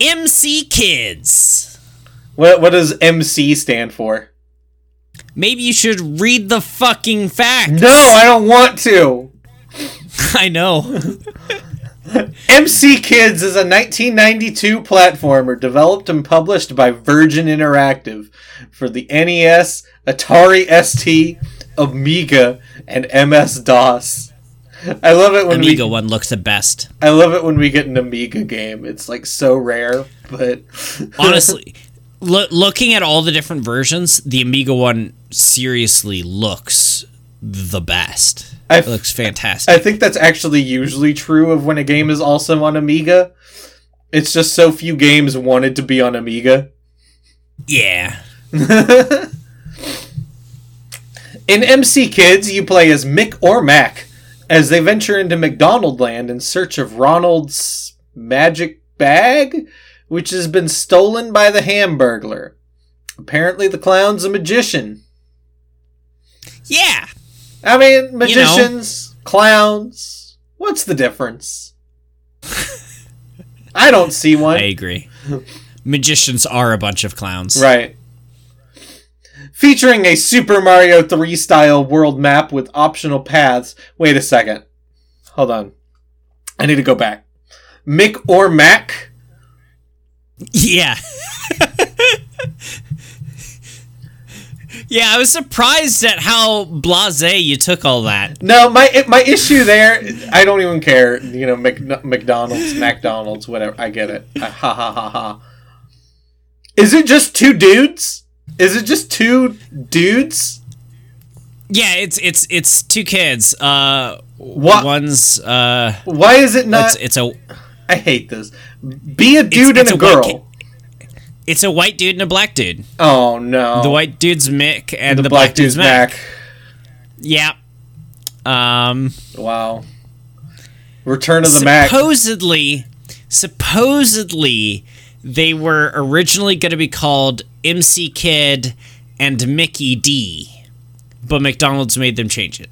MC Kids. What what does MC stand for? Maybe you should read the fucking fact. No, I don't want to. I know. MC Kids is a 1992 platformer developed and published by Virgin Interactive for the NES, Atari ST, Amiga, and MS DOS. I love it when Amiga we one looks the best. I love it when we get an Amiga game. It's like so rare, but Honestly, loo- looking at all the different versions, the Amiga one seriously looks the best. I It looks fantastic. I think that's actually usually true of when a game is also on Amiga. It's just so few games wanted to be on Amiga. yeah. In MC Kids, you play as Mick or Mac as they venture into McDonald Land in search of Ronald's magic bag, which has been stolen by the Hamburglar. Apparently, the clown's a magician. Yeah. I mean, magicians, clowns. What's the difference? I don't see one. I agree. Magicians are a bunch of clowns. Right. Featuring a Super Mario 3 style world map with optional paths. Wait a second. Hold on. I need to go back. Mick or Mac? Yeah. yeah, I was surprised at how blasé you took all that. No, my my issue there, I don't even care. You know, Mc, McDonald's, McDonald's, whatever. I get it. Uh, ha ha ha ha. Is it just two dudes? Is it just two dudes? Yeah, it's it's it's two kids. Uh What? one's uh Why is it not? it's, it's a I hate this. Be a dude it's and a a girl. ki- it's a white dude and a black dude. oh no. The white dude's Mick and the, the, black, dude's Mac. Mac. Yeah. Um Wow. Return of the Mac. supposedly supposedly they were originally going to be called MC Kid and Mickey D. But McDonald's made them change it.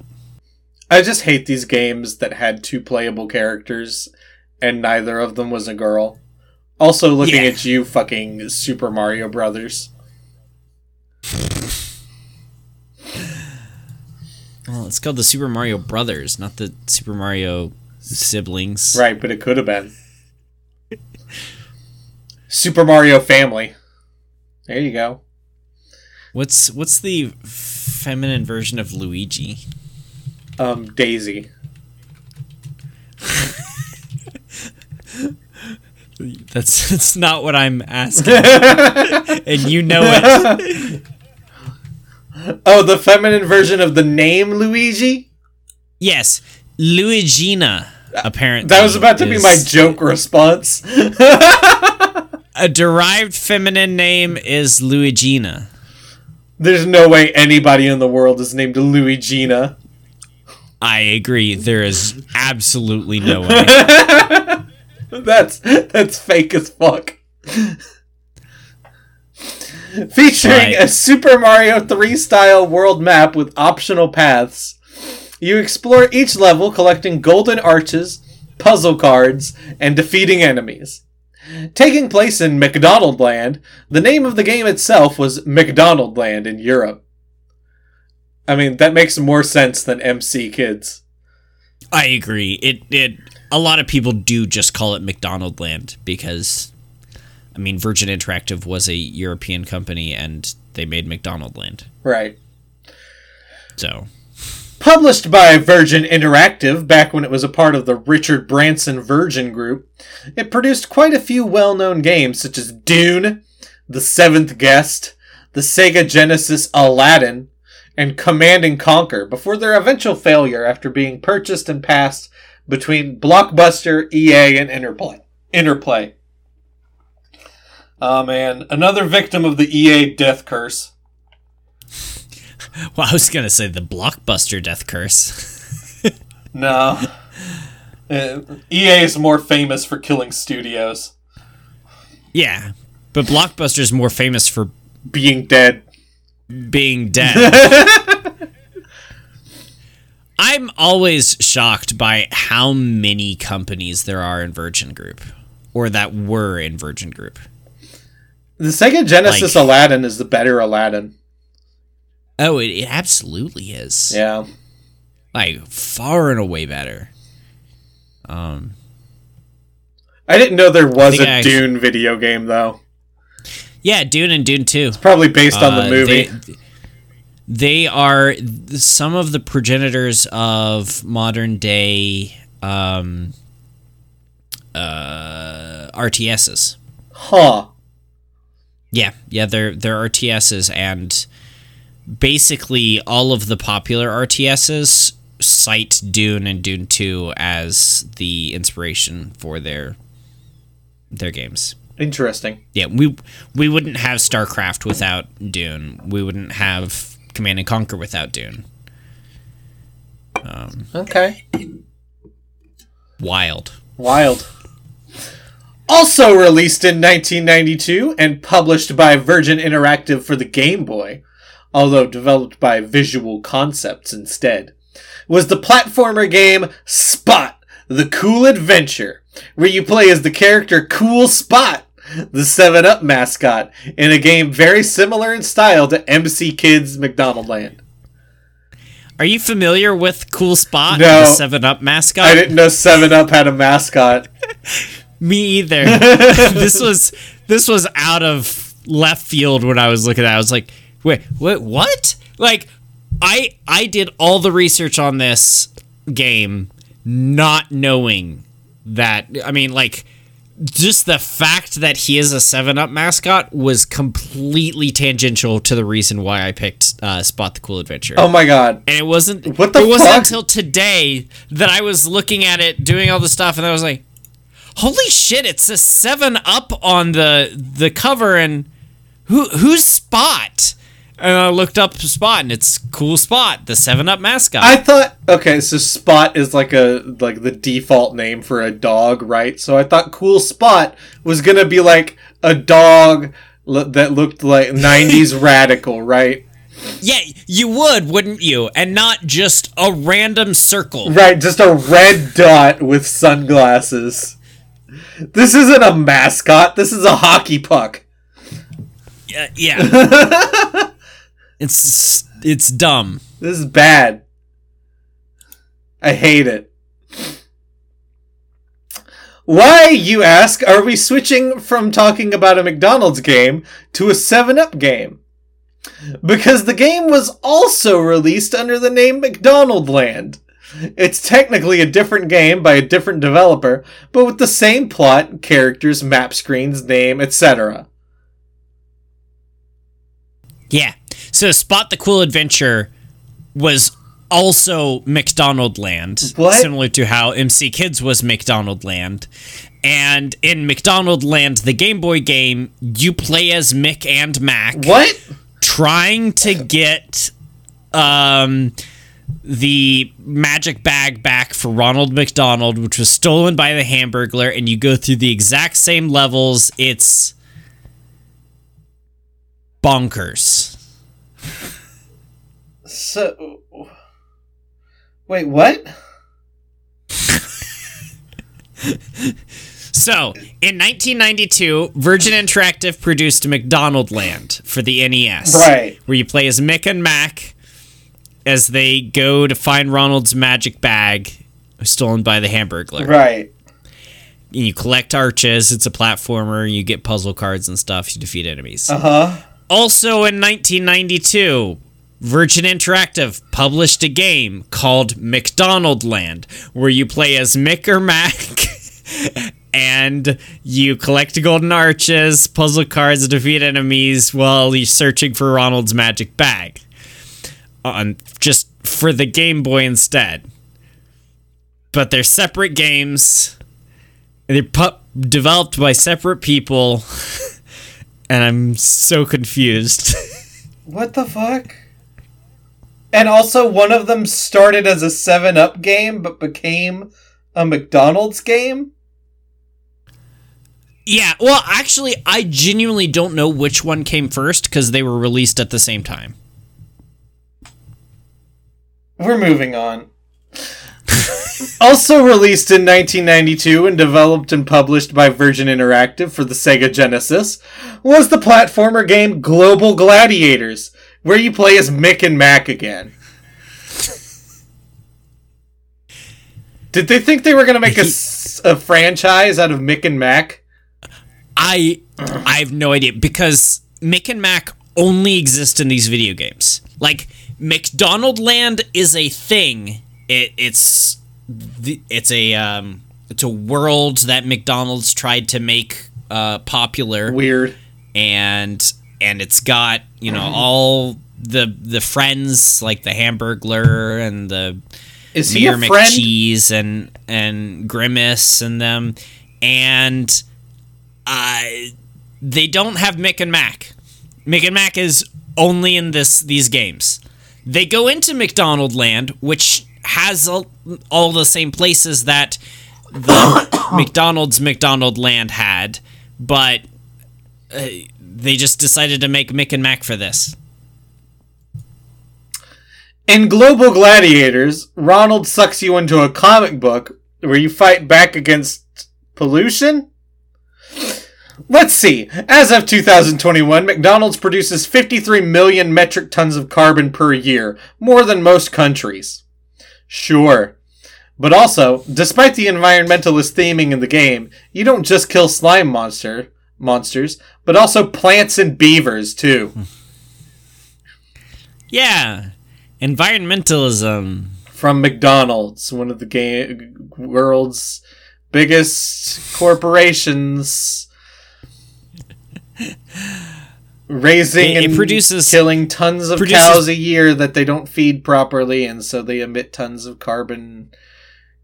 I just hate these games that had two playable characters and neither of them was a girl. Also looking Yeah. at you fucking Super Mario Brothers. Well, it's called the Super Mario Brothers, not the Super Mario siblings. Right, but it could have been. Super Mario Family. There you go. What's what's the feminine version of Luigi? Um, Daisy. That's that's not what I'm asking. and you know it. Oh, the feminine version of the name Luigi? Yes, Luigina. Apparently, That was about to be my joke response. A derived feminine name is Luigina. There's no way anybody in the world is named Luigina. I agree. There is absolutely no way. That's that's fake as fuck. Featuring Right. a Super Mario 3 style world map with optional paths. You explore each level collecting golden arches, puzzle cards, and defeating enemies. Taking place in McDonald Land, the name of the game itself was McDonald Land in Europe. I mean, that makes more sense than MC Kids. I agree. It it a lot of people do just call it McDonald Land because I mean Virgin Interactive was a European company and they made McDonald Land. Right. So Published by Virgin Interactive back when it was a part of the Richard Branson Virgin Group, it produced quite a few well known games such as Dune, The Seventh Guest, the Sega Genesis Aladdin, and Command and Conquer before their eventual failure after being purchased and passed between Blockbuster, EA, and Interplay. Interplay. Oh man, another victim of the EA death curse. well, I was gonna say the blockbuster death curse. No. Uh, EA is more famous for killing studios. yeah. But Blockbuster's more famous for Being dead. being dead. I'm always shocked by how many companies there are in Virgin Group or that were in Virgin Group. The Sega Genesis Like- Aladdin is the better Aladdin. Oh, it, it absolutely is. Yeah. Like far and away better. Um I didn't know there was a I Dune video game, though. yeah, Dune and Dune 2. It's Probably based on the Uh, movie. They, they are some of the progenitors of modern day um, uh, RTSs. huh. Yeah, yeah, they're they're RTSs, and basically all of the popular RTSs cite Dune and Dune Two as the inspiration for their their games. Interesting. Yeah, we we wouldn't have StarCraft without Dune. We wouldn't have Command and Conquer without Dune. Um, okay. Wild. Wild. Also released in 1992 and published by Virgin Interactive for the Game Boy, although developed by Visual Concepts instead, was the platformer game Spot, the Cool Adventure, where you play as the character Cool Spot, the 7 Up mascot, in a game very similar in style to MC Kids McDonald Land. Are you familiar with Cool Spot, No. the Seven Up mascot? I didn't know 7 Up had a mascot. Me either. this was this was out of left field when I was looking at. it. I was like, wait, what? What? Like, I I did all the research on this game, not knowing that. I mean, like, just the fact that he is a Seven Up mascot was completely tangential to the reason why I picked uh, Spot the Cool Adventure. Oh my god. And it wasn't. What the It wasn't until today that I was looking at it, doing all the stuff, and I was like, "Holy shit! It says Seven Up on the the cover, and who who's Spot?" And I looked up Spot, and it's Cool Spot, the Seven Up mascot. I thought okay, so Spot is like a like the default name for a dog, right? So I thought Cool Spot was gonna be like a dog l- that looked like '90s radical, right? yeah, you would, wouldn't you? And not just a random circle. Right, just a red dot with sunglasses. This isn't a mascot. This is a hockey puck. Uh, yeah, it's it's dumb. This is bad. I hate it. Why, you ask, are we switching from talking about a McDonald's game to a 7 Up game? Because the game was also released under the name McDonald Land. It's technically a different game by a different developer, but with the same plot, characters, map screens, name, etc. Yeah. So Spot the Cool Adventure was also McDonald Land, What? similar to how MC Kids was McDonald Land. And in McDonald Land, the Game Boy game, you play as Mick and Mac What? trying to get um the magic bag back for Ronald McDonald, which was stolen by the Hamburglar, and you go through the exact same levels. It's bonkers. So. Wait, what? So, in 1992, Virgin Interactive produced McDonald Land for the NES. Right. Where you play as Mick and Mac as they go to find Ronald's magic bag stolen by the Hamburglar. Right. And you collect arches, it's a platformer, you get puzzle cards and stuff, you defeat enemies. Uh huh. Also in 1992, Virgin Interactive published a game called McDonald Land, where you play as Mick or Mac, and you collect golden arches, puzzle cards, defeat enemies while you're searching for Ronald's magic bag. On just for the Game Boy instead. But they're separate games. They're pu- developed by separate people, and I'm so confused. What the fuck? And also, one of them started as a 7 Up game but became a McDonald's game? Yeah, well, actually, I genuinely don't know which one came first because they were released at the same time. We're moving on. also released in 1992 and developed and published by Virgin Interactive for the Sega Genesis was the platformer game Global Gladiators, where you play as Mick and Mac again. Did they think they were going to make a franchise out of Mick and Mac? I I have no idea because Mick and Mac only exist in these video games. Like McDonald Land is a thing. It it's the, it's a um it's a world that McDonald's tried to make uh popular. Weird. and and it's got you know all the the friends like the Hamburglar and the Is Mayor? McCheese and and Grimace and them, and uh, they don't have Mick and Mac. Mick and Mac is only in this these games. they go into McDonald Land, which has all, all the same places that the McDonald's McDonald Land had, but uh, they just decided to make Mick and Mack for this. In Global Gladiators, Ronald sucks you into a comic book where you fight back against pollution? Let's see. As of 2021, McDonald's produces 53 million metric tons of carbon per year, more than most countries. Sure. But also, despite the environmentalist theming in the game, you don't just kill slime monster monsters, but also plants and beavers too. Hmm. Yeah, environmentalism. From McDonald's, one of the game world's biggest corporations. Raising It- it and produces- killing tons of produces- cows a year that they don't feed properly, and so they emit tons of carbon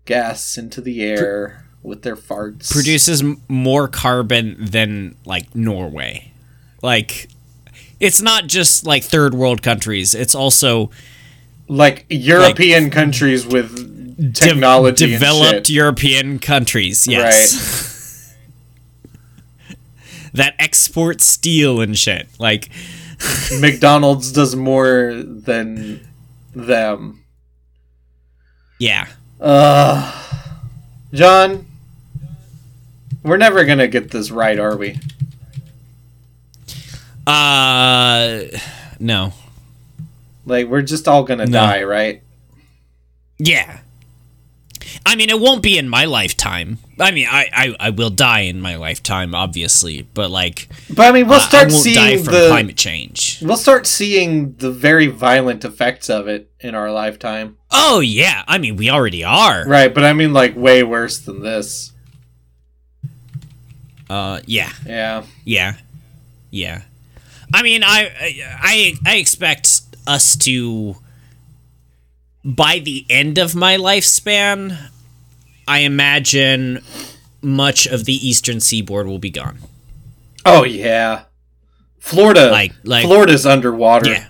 gas into the air with their farts. produces more carbon than like Norway. Like it's not just like third world countries, it's also like European countries with de- technology and developed. European countries. Yes. that export steel and shit. Like McDonald's does more than them. yeah. Uh, John, we're never gonna get this right, are we? Uh no. Like, we're just all gonna No. die, right? Yeah. I mean, it won't be in my lifetime. I mean, I, I, I will die in my lifetime, obviously, but like, But I mean, we'll uh, start die seeing from the climate change. we'll start seeing the very violent effects of it in our lifetime, Oh yeah, I mean, we already are. right? But I mean, like, way worse than this. Uh, yeah, Yeah, yeah, yeah. I mean, I, I, I expect us to, by the end of my lifespan, I imagine much of the eastern seaboard will be gone. Oh yeah, Florida. Like- like- Florida's underwater. Yeah,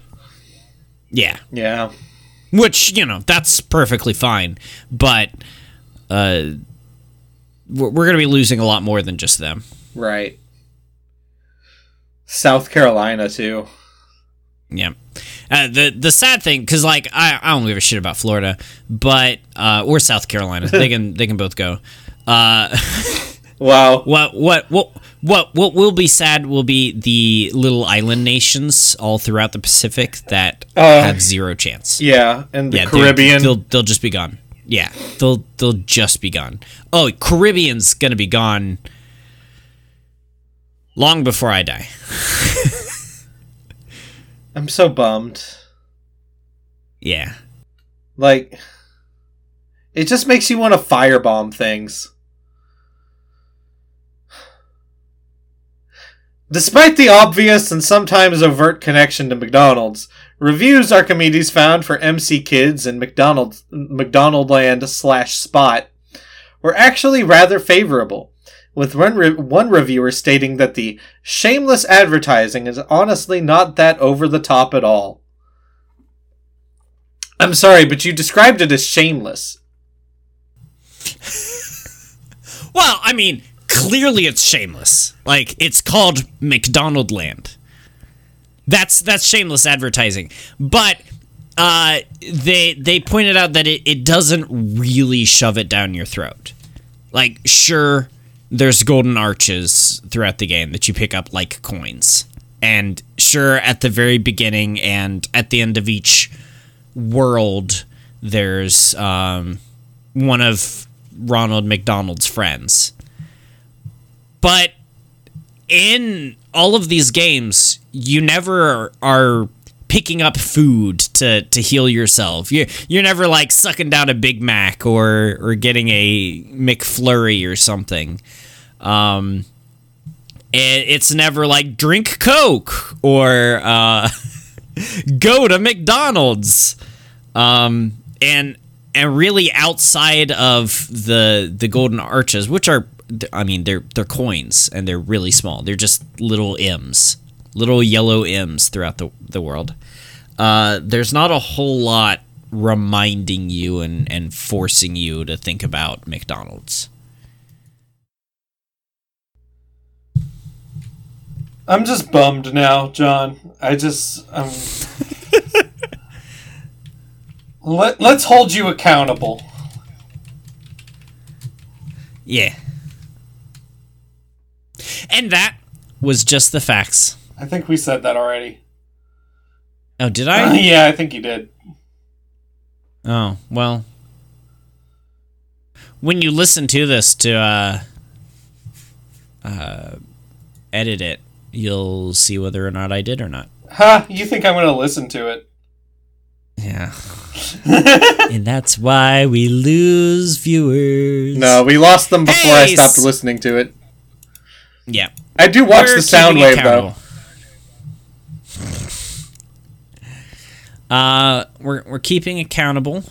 yeah. Yeah. which you know that's perfectly fine but uh we're, we're gonna be losing a lot more than just them Right. South Carolina too. yeah uh, the the sad thing because like I, I don't give a shit about Florida but uh or South Carolina they can they can both go uh Wow. what what what what what will be sad will be the little island nations all throughout the Pacific that Uh, have zero chance Yeah, and the yeah, Caribbean. They'll they'll just be gone. Yeah, they'll they'll just be gone. Oh, Caribbean's gonna be gone long before I die. I'm so bummed. Yeah. Like, it just makes you want to firebomb things. Despite the obvious and sometimes overt connection to McDonald's, reviews Archimedes found for MC Kids and McDonald's McDonaldland slash Spot were actually rather favorable, with one, re- one reviewer stating that the shameless advertising is honestly not that over the top at all. I'm sorry, but you described it as shameless. Well, I mean, clearly it's shameless. Like it's called McDonald Land. That's that's shameless advertising. But uh, they they pointed out that it, it doesn't really shove it down your throat. Like, sure, there's golden arches throughout the game that you pick up like coins. And sure, at the very beginning and at the end of each world, there's um, one of Ronald McDonald's friends. But in all of these games, you never are picking up food to, to heal yourself. You you're never like sucking down a Big Mac or or getting a McFlurry or something. Um, it, it's never like drink Coke or uh, go to McDonald's. Um, and and really outside of the the golden arches, which are I mean they're they're coins and they're really small. They're just little M's, little yellow M's throughout the the world. uh, there's not a whole lot reminding you and, and forcing you to think about McDonald's. I'm just bummed now, John. I just um Let let's hold you accountable. Yeah. And that was just the facts. I think we said that already. Oh, did Uh, I? yeah, I think you did. Oh, well. When you listen to this to uh uh edit it, you'll see whether or not I did or not. Ha, you think I'm going to listen to it. Yeah. and that's why we lose viewers. No, we lost them before I stopped s- listening to it. Yeah. I do watch We're the sound wave though. Uh, we're we're keeping accountable.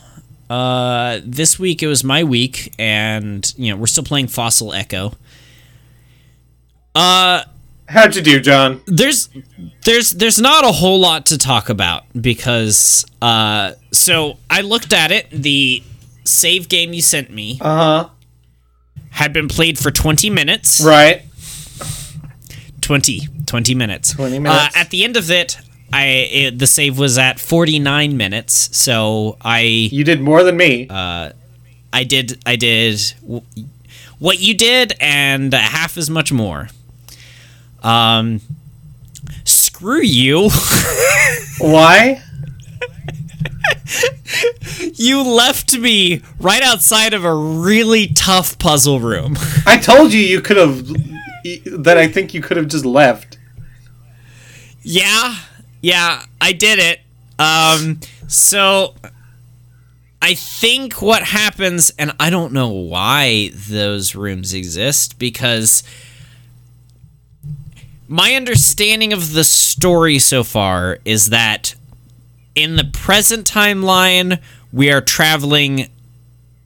Uh, this week it was my week, and you know we're still playing Fossil Echo. Uh, How'd you do, John? there's there's there's not a whole lot to talk about because uh, so I looked at it. The save game you sent me Uh huh. had been played for 20 minutes. Right. 20 20 minutes 20 minutes. uh, at the end of it i it, the save was at 49 minutes so i You did more than me. Uh i did i did w- what you did and half as much more um screw you Why? you left me right outside of a really tough puzzle room I told you you could have. That I think you could have just left. Yeah, yeah, I did it. Um, so I think what happens, and I don't know why those rooms exist, because my understanding of the story so far is that in the present timeline, we are traveling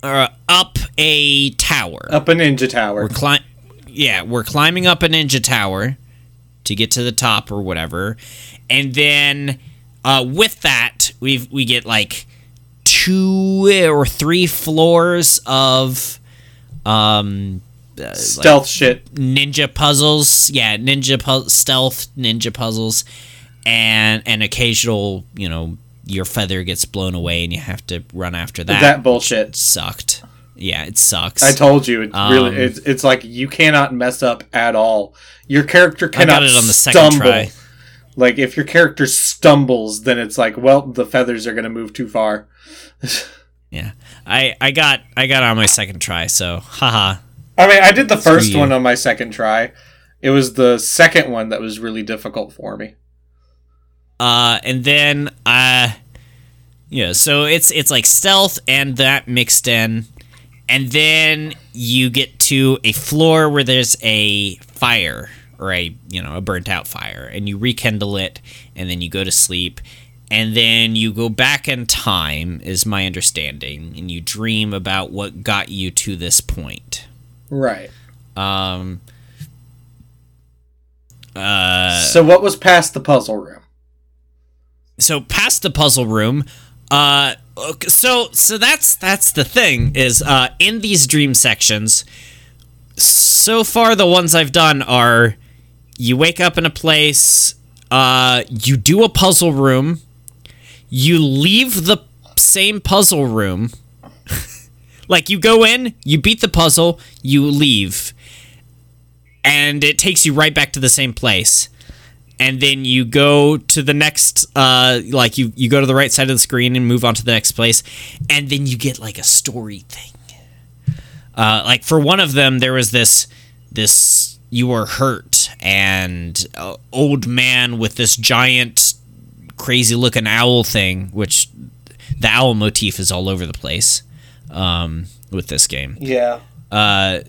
uh, up a tower. Up a ninja tower. We're climb. Yeah, we're climbing up a ninja tower to get to the top or whatever, and then uh, with that we we get like two or three floors of um Stealth shit. ninja puzzles. Yeah, ninja pu- stealth ninja puzzles, and an occasional you know your feather gets blown away and you have to run after that. That bullshit. sucked. Yeah, it sucks. I told you. It Um, really. It's, it's like you cannot mess up at all. Your character I cannot got it on the second stumble. try. Like if your character stumbles, then it's like, well, the feathers are gonna move too far. Yeah, I I got I got on my second try, so haha. I mean, I did the first one on my second try. It was the second one that was really difficult for me. Uh, and then uh, yeah, so it's it's like stealth and that mixed in, and then you get to a floor where there's a fire or a you know a burnt out fire, and you rekindle it, and then you go to sleep. And then you go back in time, is my understanding, and you dream about what got you to this point. Right. Um, uh, so what was past the puzzle room? so past the puzzle room uh so so that's that's the thing is uh in these dream sections so far the ones i've done are you wake up in a place uh you do a puzzle room you leave the same puzzle room like you go in you beat the puzzle you leave. And it takes you right back to the same place. And then you go to the next uh like you you go to the right side of the screen and move on to the next place. And then you get like a story thing. Uh like for one of them there was this this you were hurt. And uh, old man with this giant crazy looking owl thing which the owl motif is all over the place um with this game Yeah. uh,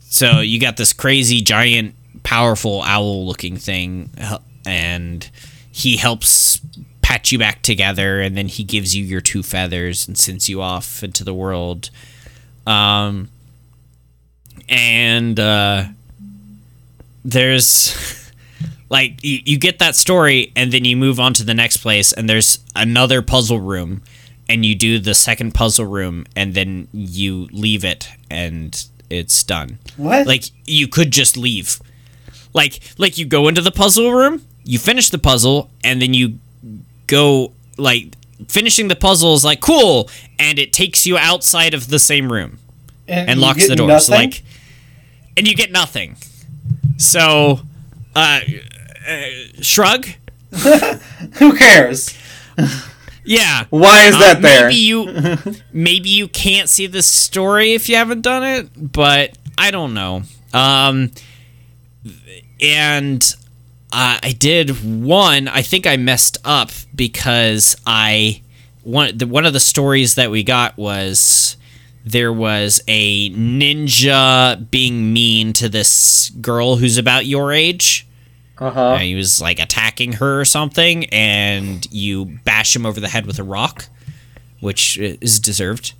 so you got this crazy giant powerful owl looking thing and he helps patch you back together and then he gives you your two feathers and sends you off into the world um and uh there's like you, you get that story and then you move on to the next place and there's another puzzle room and you do the second puzzle room and then you leave it and it's done. What? Like you could just leave. Like like you go into the puzzle room, you finish the puzzle and then you go like finishing the puzzle is like cool and it takes you outside of the same room and you locks the door. So like and you get nothing. So uh, uh shrug? who cares? Yeah. Why is that there? Maybe you maybe you can't see the story if you haven't done it, but I don't know. Um and uh, I did one. I think I messed up because I one the, one of the stories that we got was there was a ninja being mean to this girl who's about your age. Uh Uh, huh. he was like attacking her or something, and you bash him over the head with a rock, which is deserved.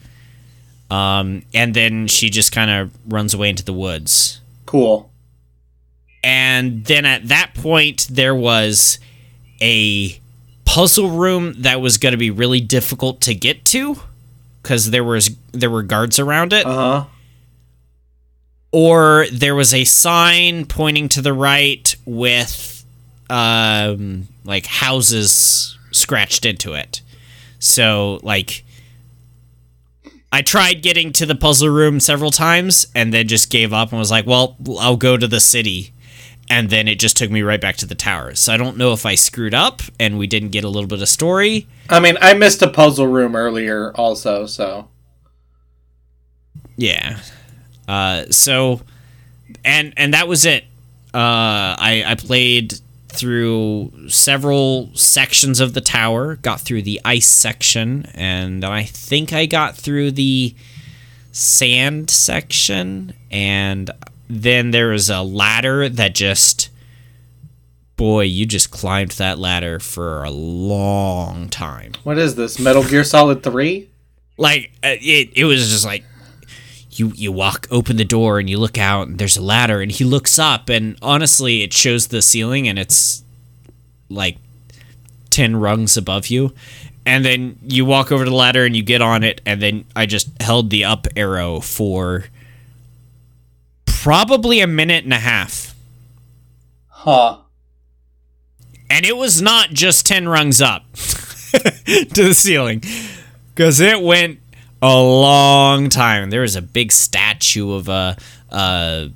Um, and then she just kind of runs away into the woods. Cool. And then at that point, there was a puzzle room that was going to be really difficult to get to because there was there were guards around it Uh huh. or there was a sign pointing to the right with um like houses scratched into it so like i tried getting to the puzzle room several times and then just gave up and was like well i'll go to the city and then it just took me right back to the tower so i don't know if i screwed up and we didn't get a little bit of story I mean, I missed a puzzle room earlier, also. So Yeah. Uh, so, and and that was it. Uh, I I played through several sections of the tower, got through the ice section, and I think I got through the sand section, and then there was a ladder that just. Boy, you just climbed that ladder for a long time what is this? Metal Gear Solid Three? like uh, it, it was just like you you walk open the door and you look out and there's a ladder and he looks up and honestly it shows the ceiling and it's like 10 rungs above you and then you walk over the ladder and you get on it and then i just held the up arrow for probably a minute and a half Huh. and it was not just 10 rungs up to the ceiling because it went a long time. There was a big statue of a uh,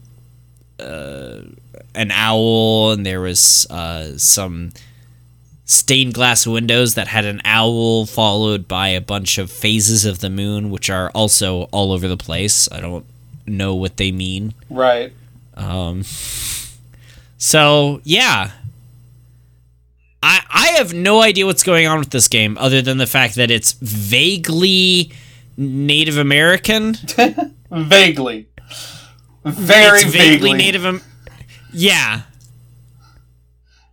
uh, an owl and there was uh, some stained glass windows that had an owl followed by a bunch of phases of the moon which are also all over the place. I don't know what they mean. Right. um, so yeah, I I have no idea what's going on with this game other than the fact that it's vaguely Native American. Vaguely. Very it's vaguely. Native. Am- yeah.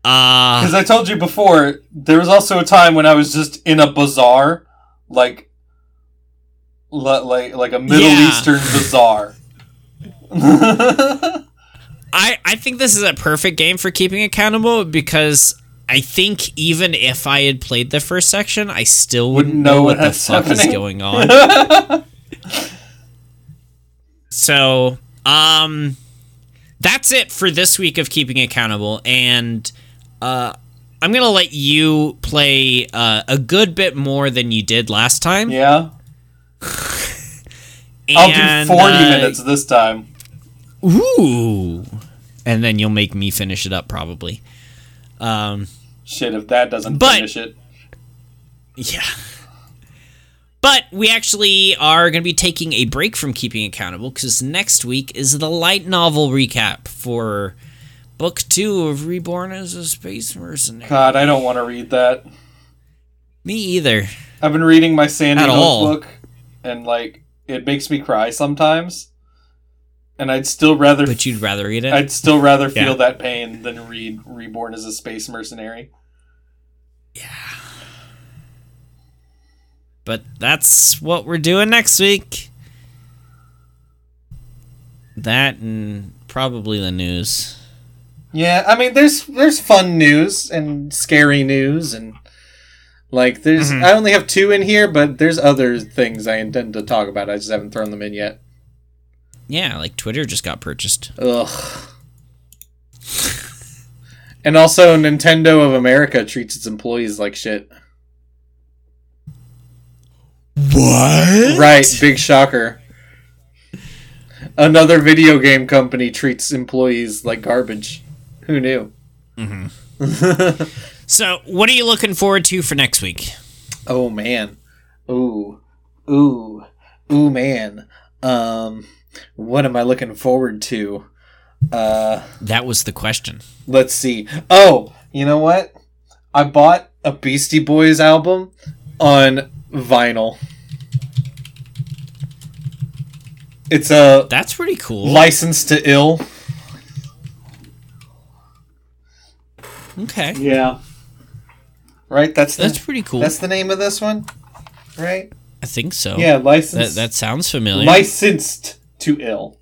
Uh Because I told you before, there was also a time when I was just in a bazaar, like, like, like a Middle Yeah. Eastern bazaar. I I think this is a perfect game for keeping accountable because. I think even if I had played the first section, I still wouldn't, know, know what the fuck is going on. So, um, that's it for this week of keeping accountable, and uh, I'm gonna let you play uh, a good bit more than you did last time. yeah. I'll do 40 uh, minutes this time. Ooh, and then you'll make me finish it up probably. Um, Shit, if that doesn't But- finish it. Yeah. But we actually are going to be taking a break from keeping accountable because next week is the light novel recap for book two of Reborn as a Space Mercenary. God, I don't want to read that. Me either. I've been reading my Sandy At all. book, and, like, it makes me cry sometimes. And I'd still rather But you'd rather read it? I'd still rather feel Yeah. that pain than read Reborn as a Space Mercenary. But that's what we're doing next week. That and probably the news. Yeah, I mean, there's there's fun news and scary news and like there's Mhm. I only have two in here, but there's other things I intend to talk about. I just haven't thrown them in yet. Yeah, like Twitter just got purchased. Ugh. And also, Nintendo of America treats its employees like shit. What? Right, big shocker. Another video game company treats employees like garbage. Who knew? So, what are you looking forward to for next week? Oh man. Ooh. Ooh. Ooh man. Um what am I looking forward to? Uh That was the question. let's see. Oh, you know what? I bought a Beastie Boys album on vinyl. It's a That's pretty cool. license to ill. okay. Yeah. Right? That's the, That's pretty cool. That's the name of this one? Right? I think so. Yeah, licensed. That, that sounds familiar. licensed to ill.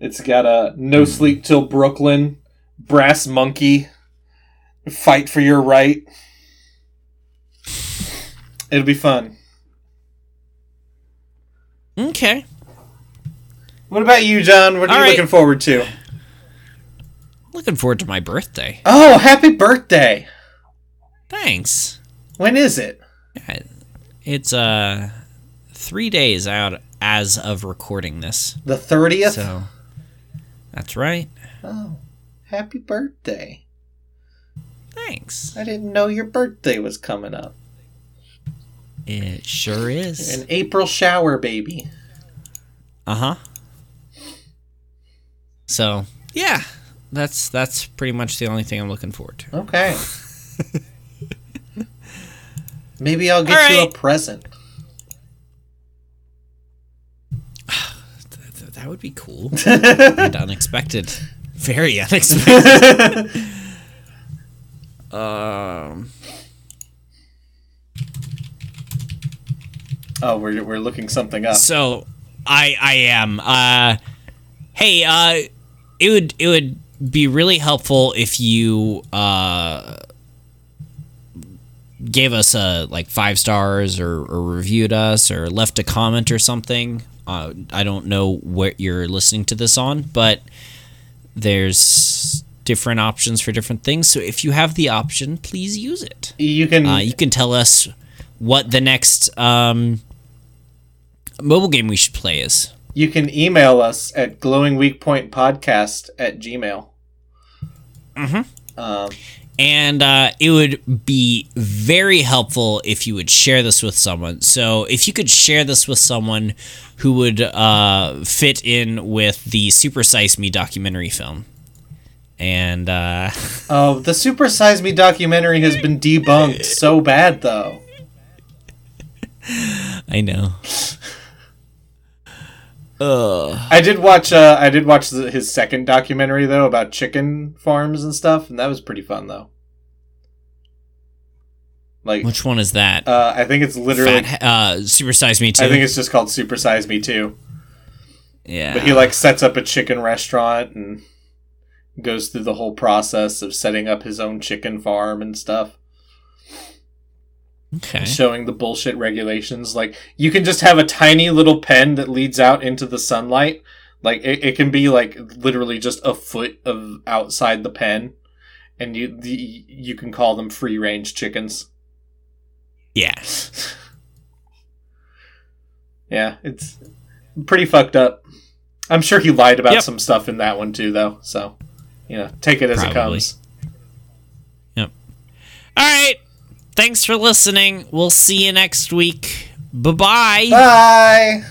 It's got a no sleep till Brooklyn, brass monkey, fight for your right. It'll be fun. okay. What about you, John? What are All you right. looking forward to? Looking forward to my birthday. Oh, happy birthday! Thanks. When is it? It's uh three days out as of recording this. The thirtieth. So that's right. Oh, happy birthday! Thanks. I didn't know your birthday was coming up. It sure is. An April shower, baby. Uh huh. So yeah, that's that's pretty much the only thing I'm looking forward to. Okay. Maybe I'll get All you a present. Th- th- that would be cool and unexpected. Very unexpected. um. Oh, we're, we're looking something up. So I I am. Uh, hey, uh, it would it would be really helpful if you uh gave us a like five stars or, or reviewed us or left a comment or something. Uh, I don't know what you're listening to this on, but there's different options for different things. So if you have the option, please use it. You can Uh, you can tell us what the next um, mobile game we should play is. you can email us at glowingweakpointpodcast at gmail. Mhm. Um, And uh, it would be very helpful if you would share this with someone. So if you could share this with someone who would uh, fit in with the Super Size Me documentary film. And uh, oh, the Super Size Me documentary has been debunked so bad, though. I know. Ugh. I did watch. Uh, I did watch the, his second documentary though about chicken farms and stuff, and that was pretty fun though. Like, Which one is that? uh, I think it's literally. Fat, uh, Super Size Me 2. I think it's just called Super Size Me 2. yeah. But he like sets up a chicken restaurant and goes through the whole process of setting up his own chicken farm and stuff, okay. showing the bullshit regulations. Like you can just have a tiny little pen that leads out into the sunlight. Like it, it can be like literally just a foot of outside the pen, and you the, you can call them free range chickens. Yes. Yeah, it's pretty fucked up. I'm sure he lied about Yep. some stuff in that one too, though. So, you know, take it as it comes. Yep. All right. Thanks for listening. We'll see you next week. Bye-bye. Bye.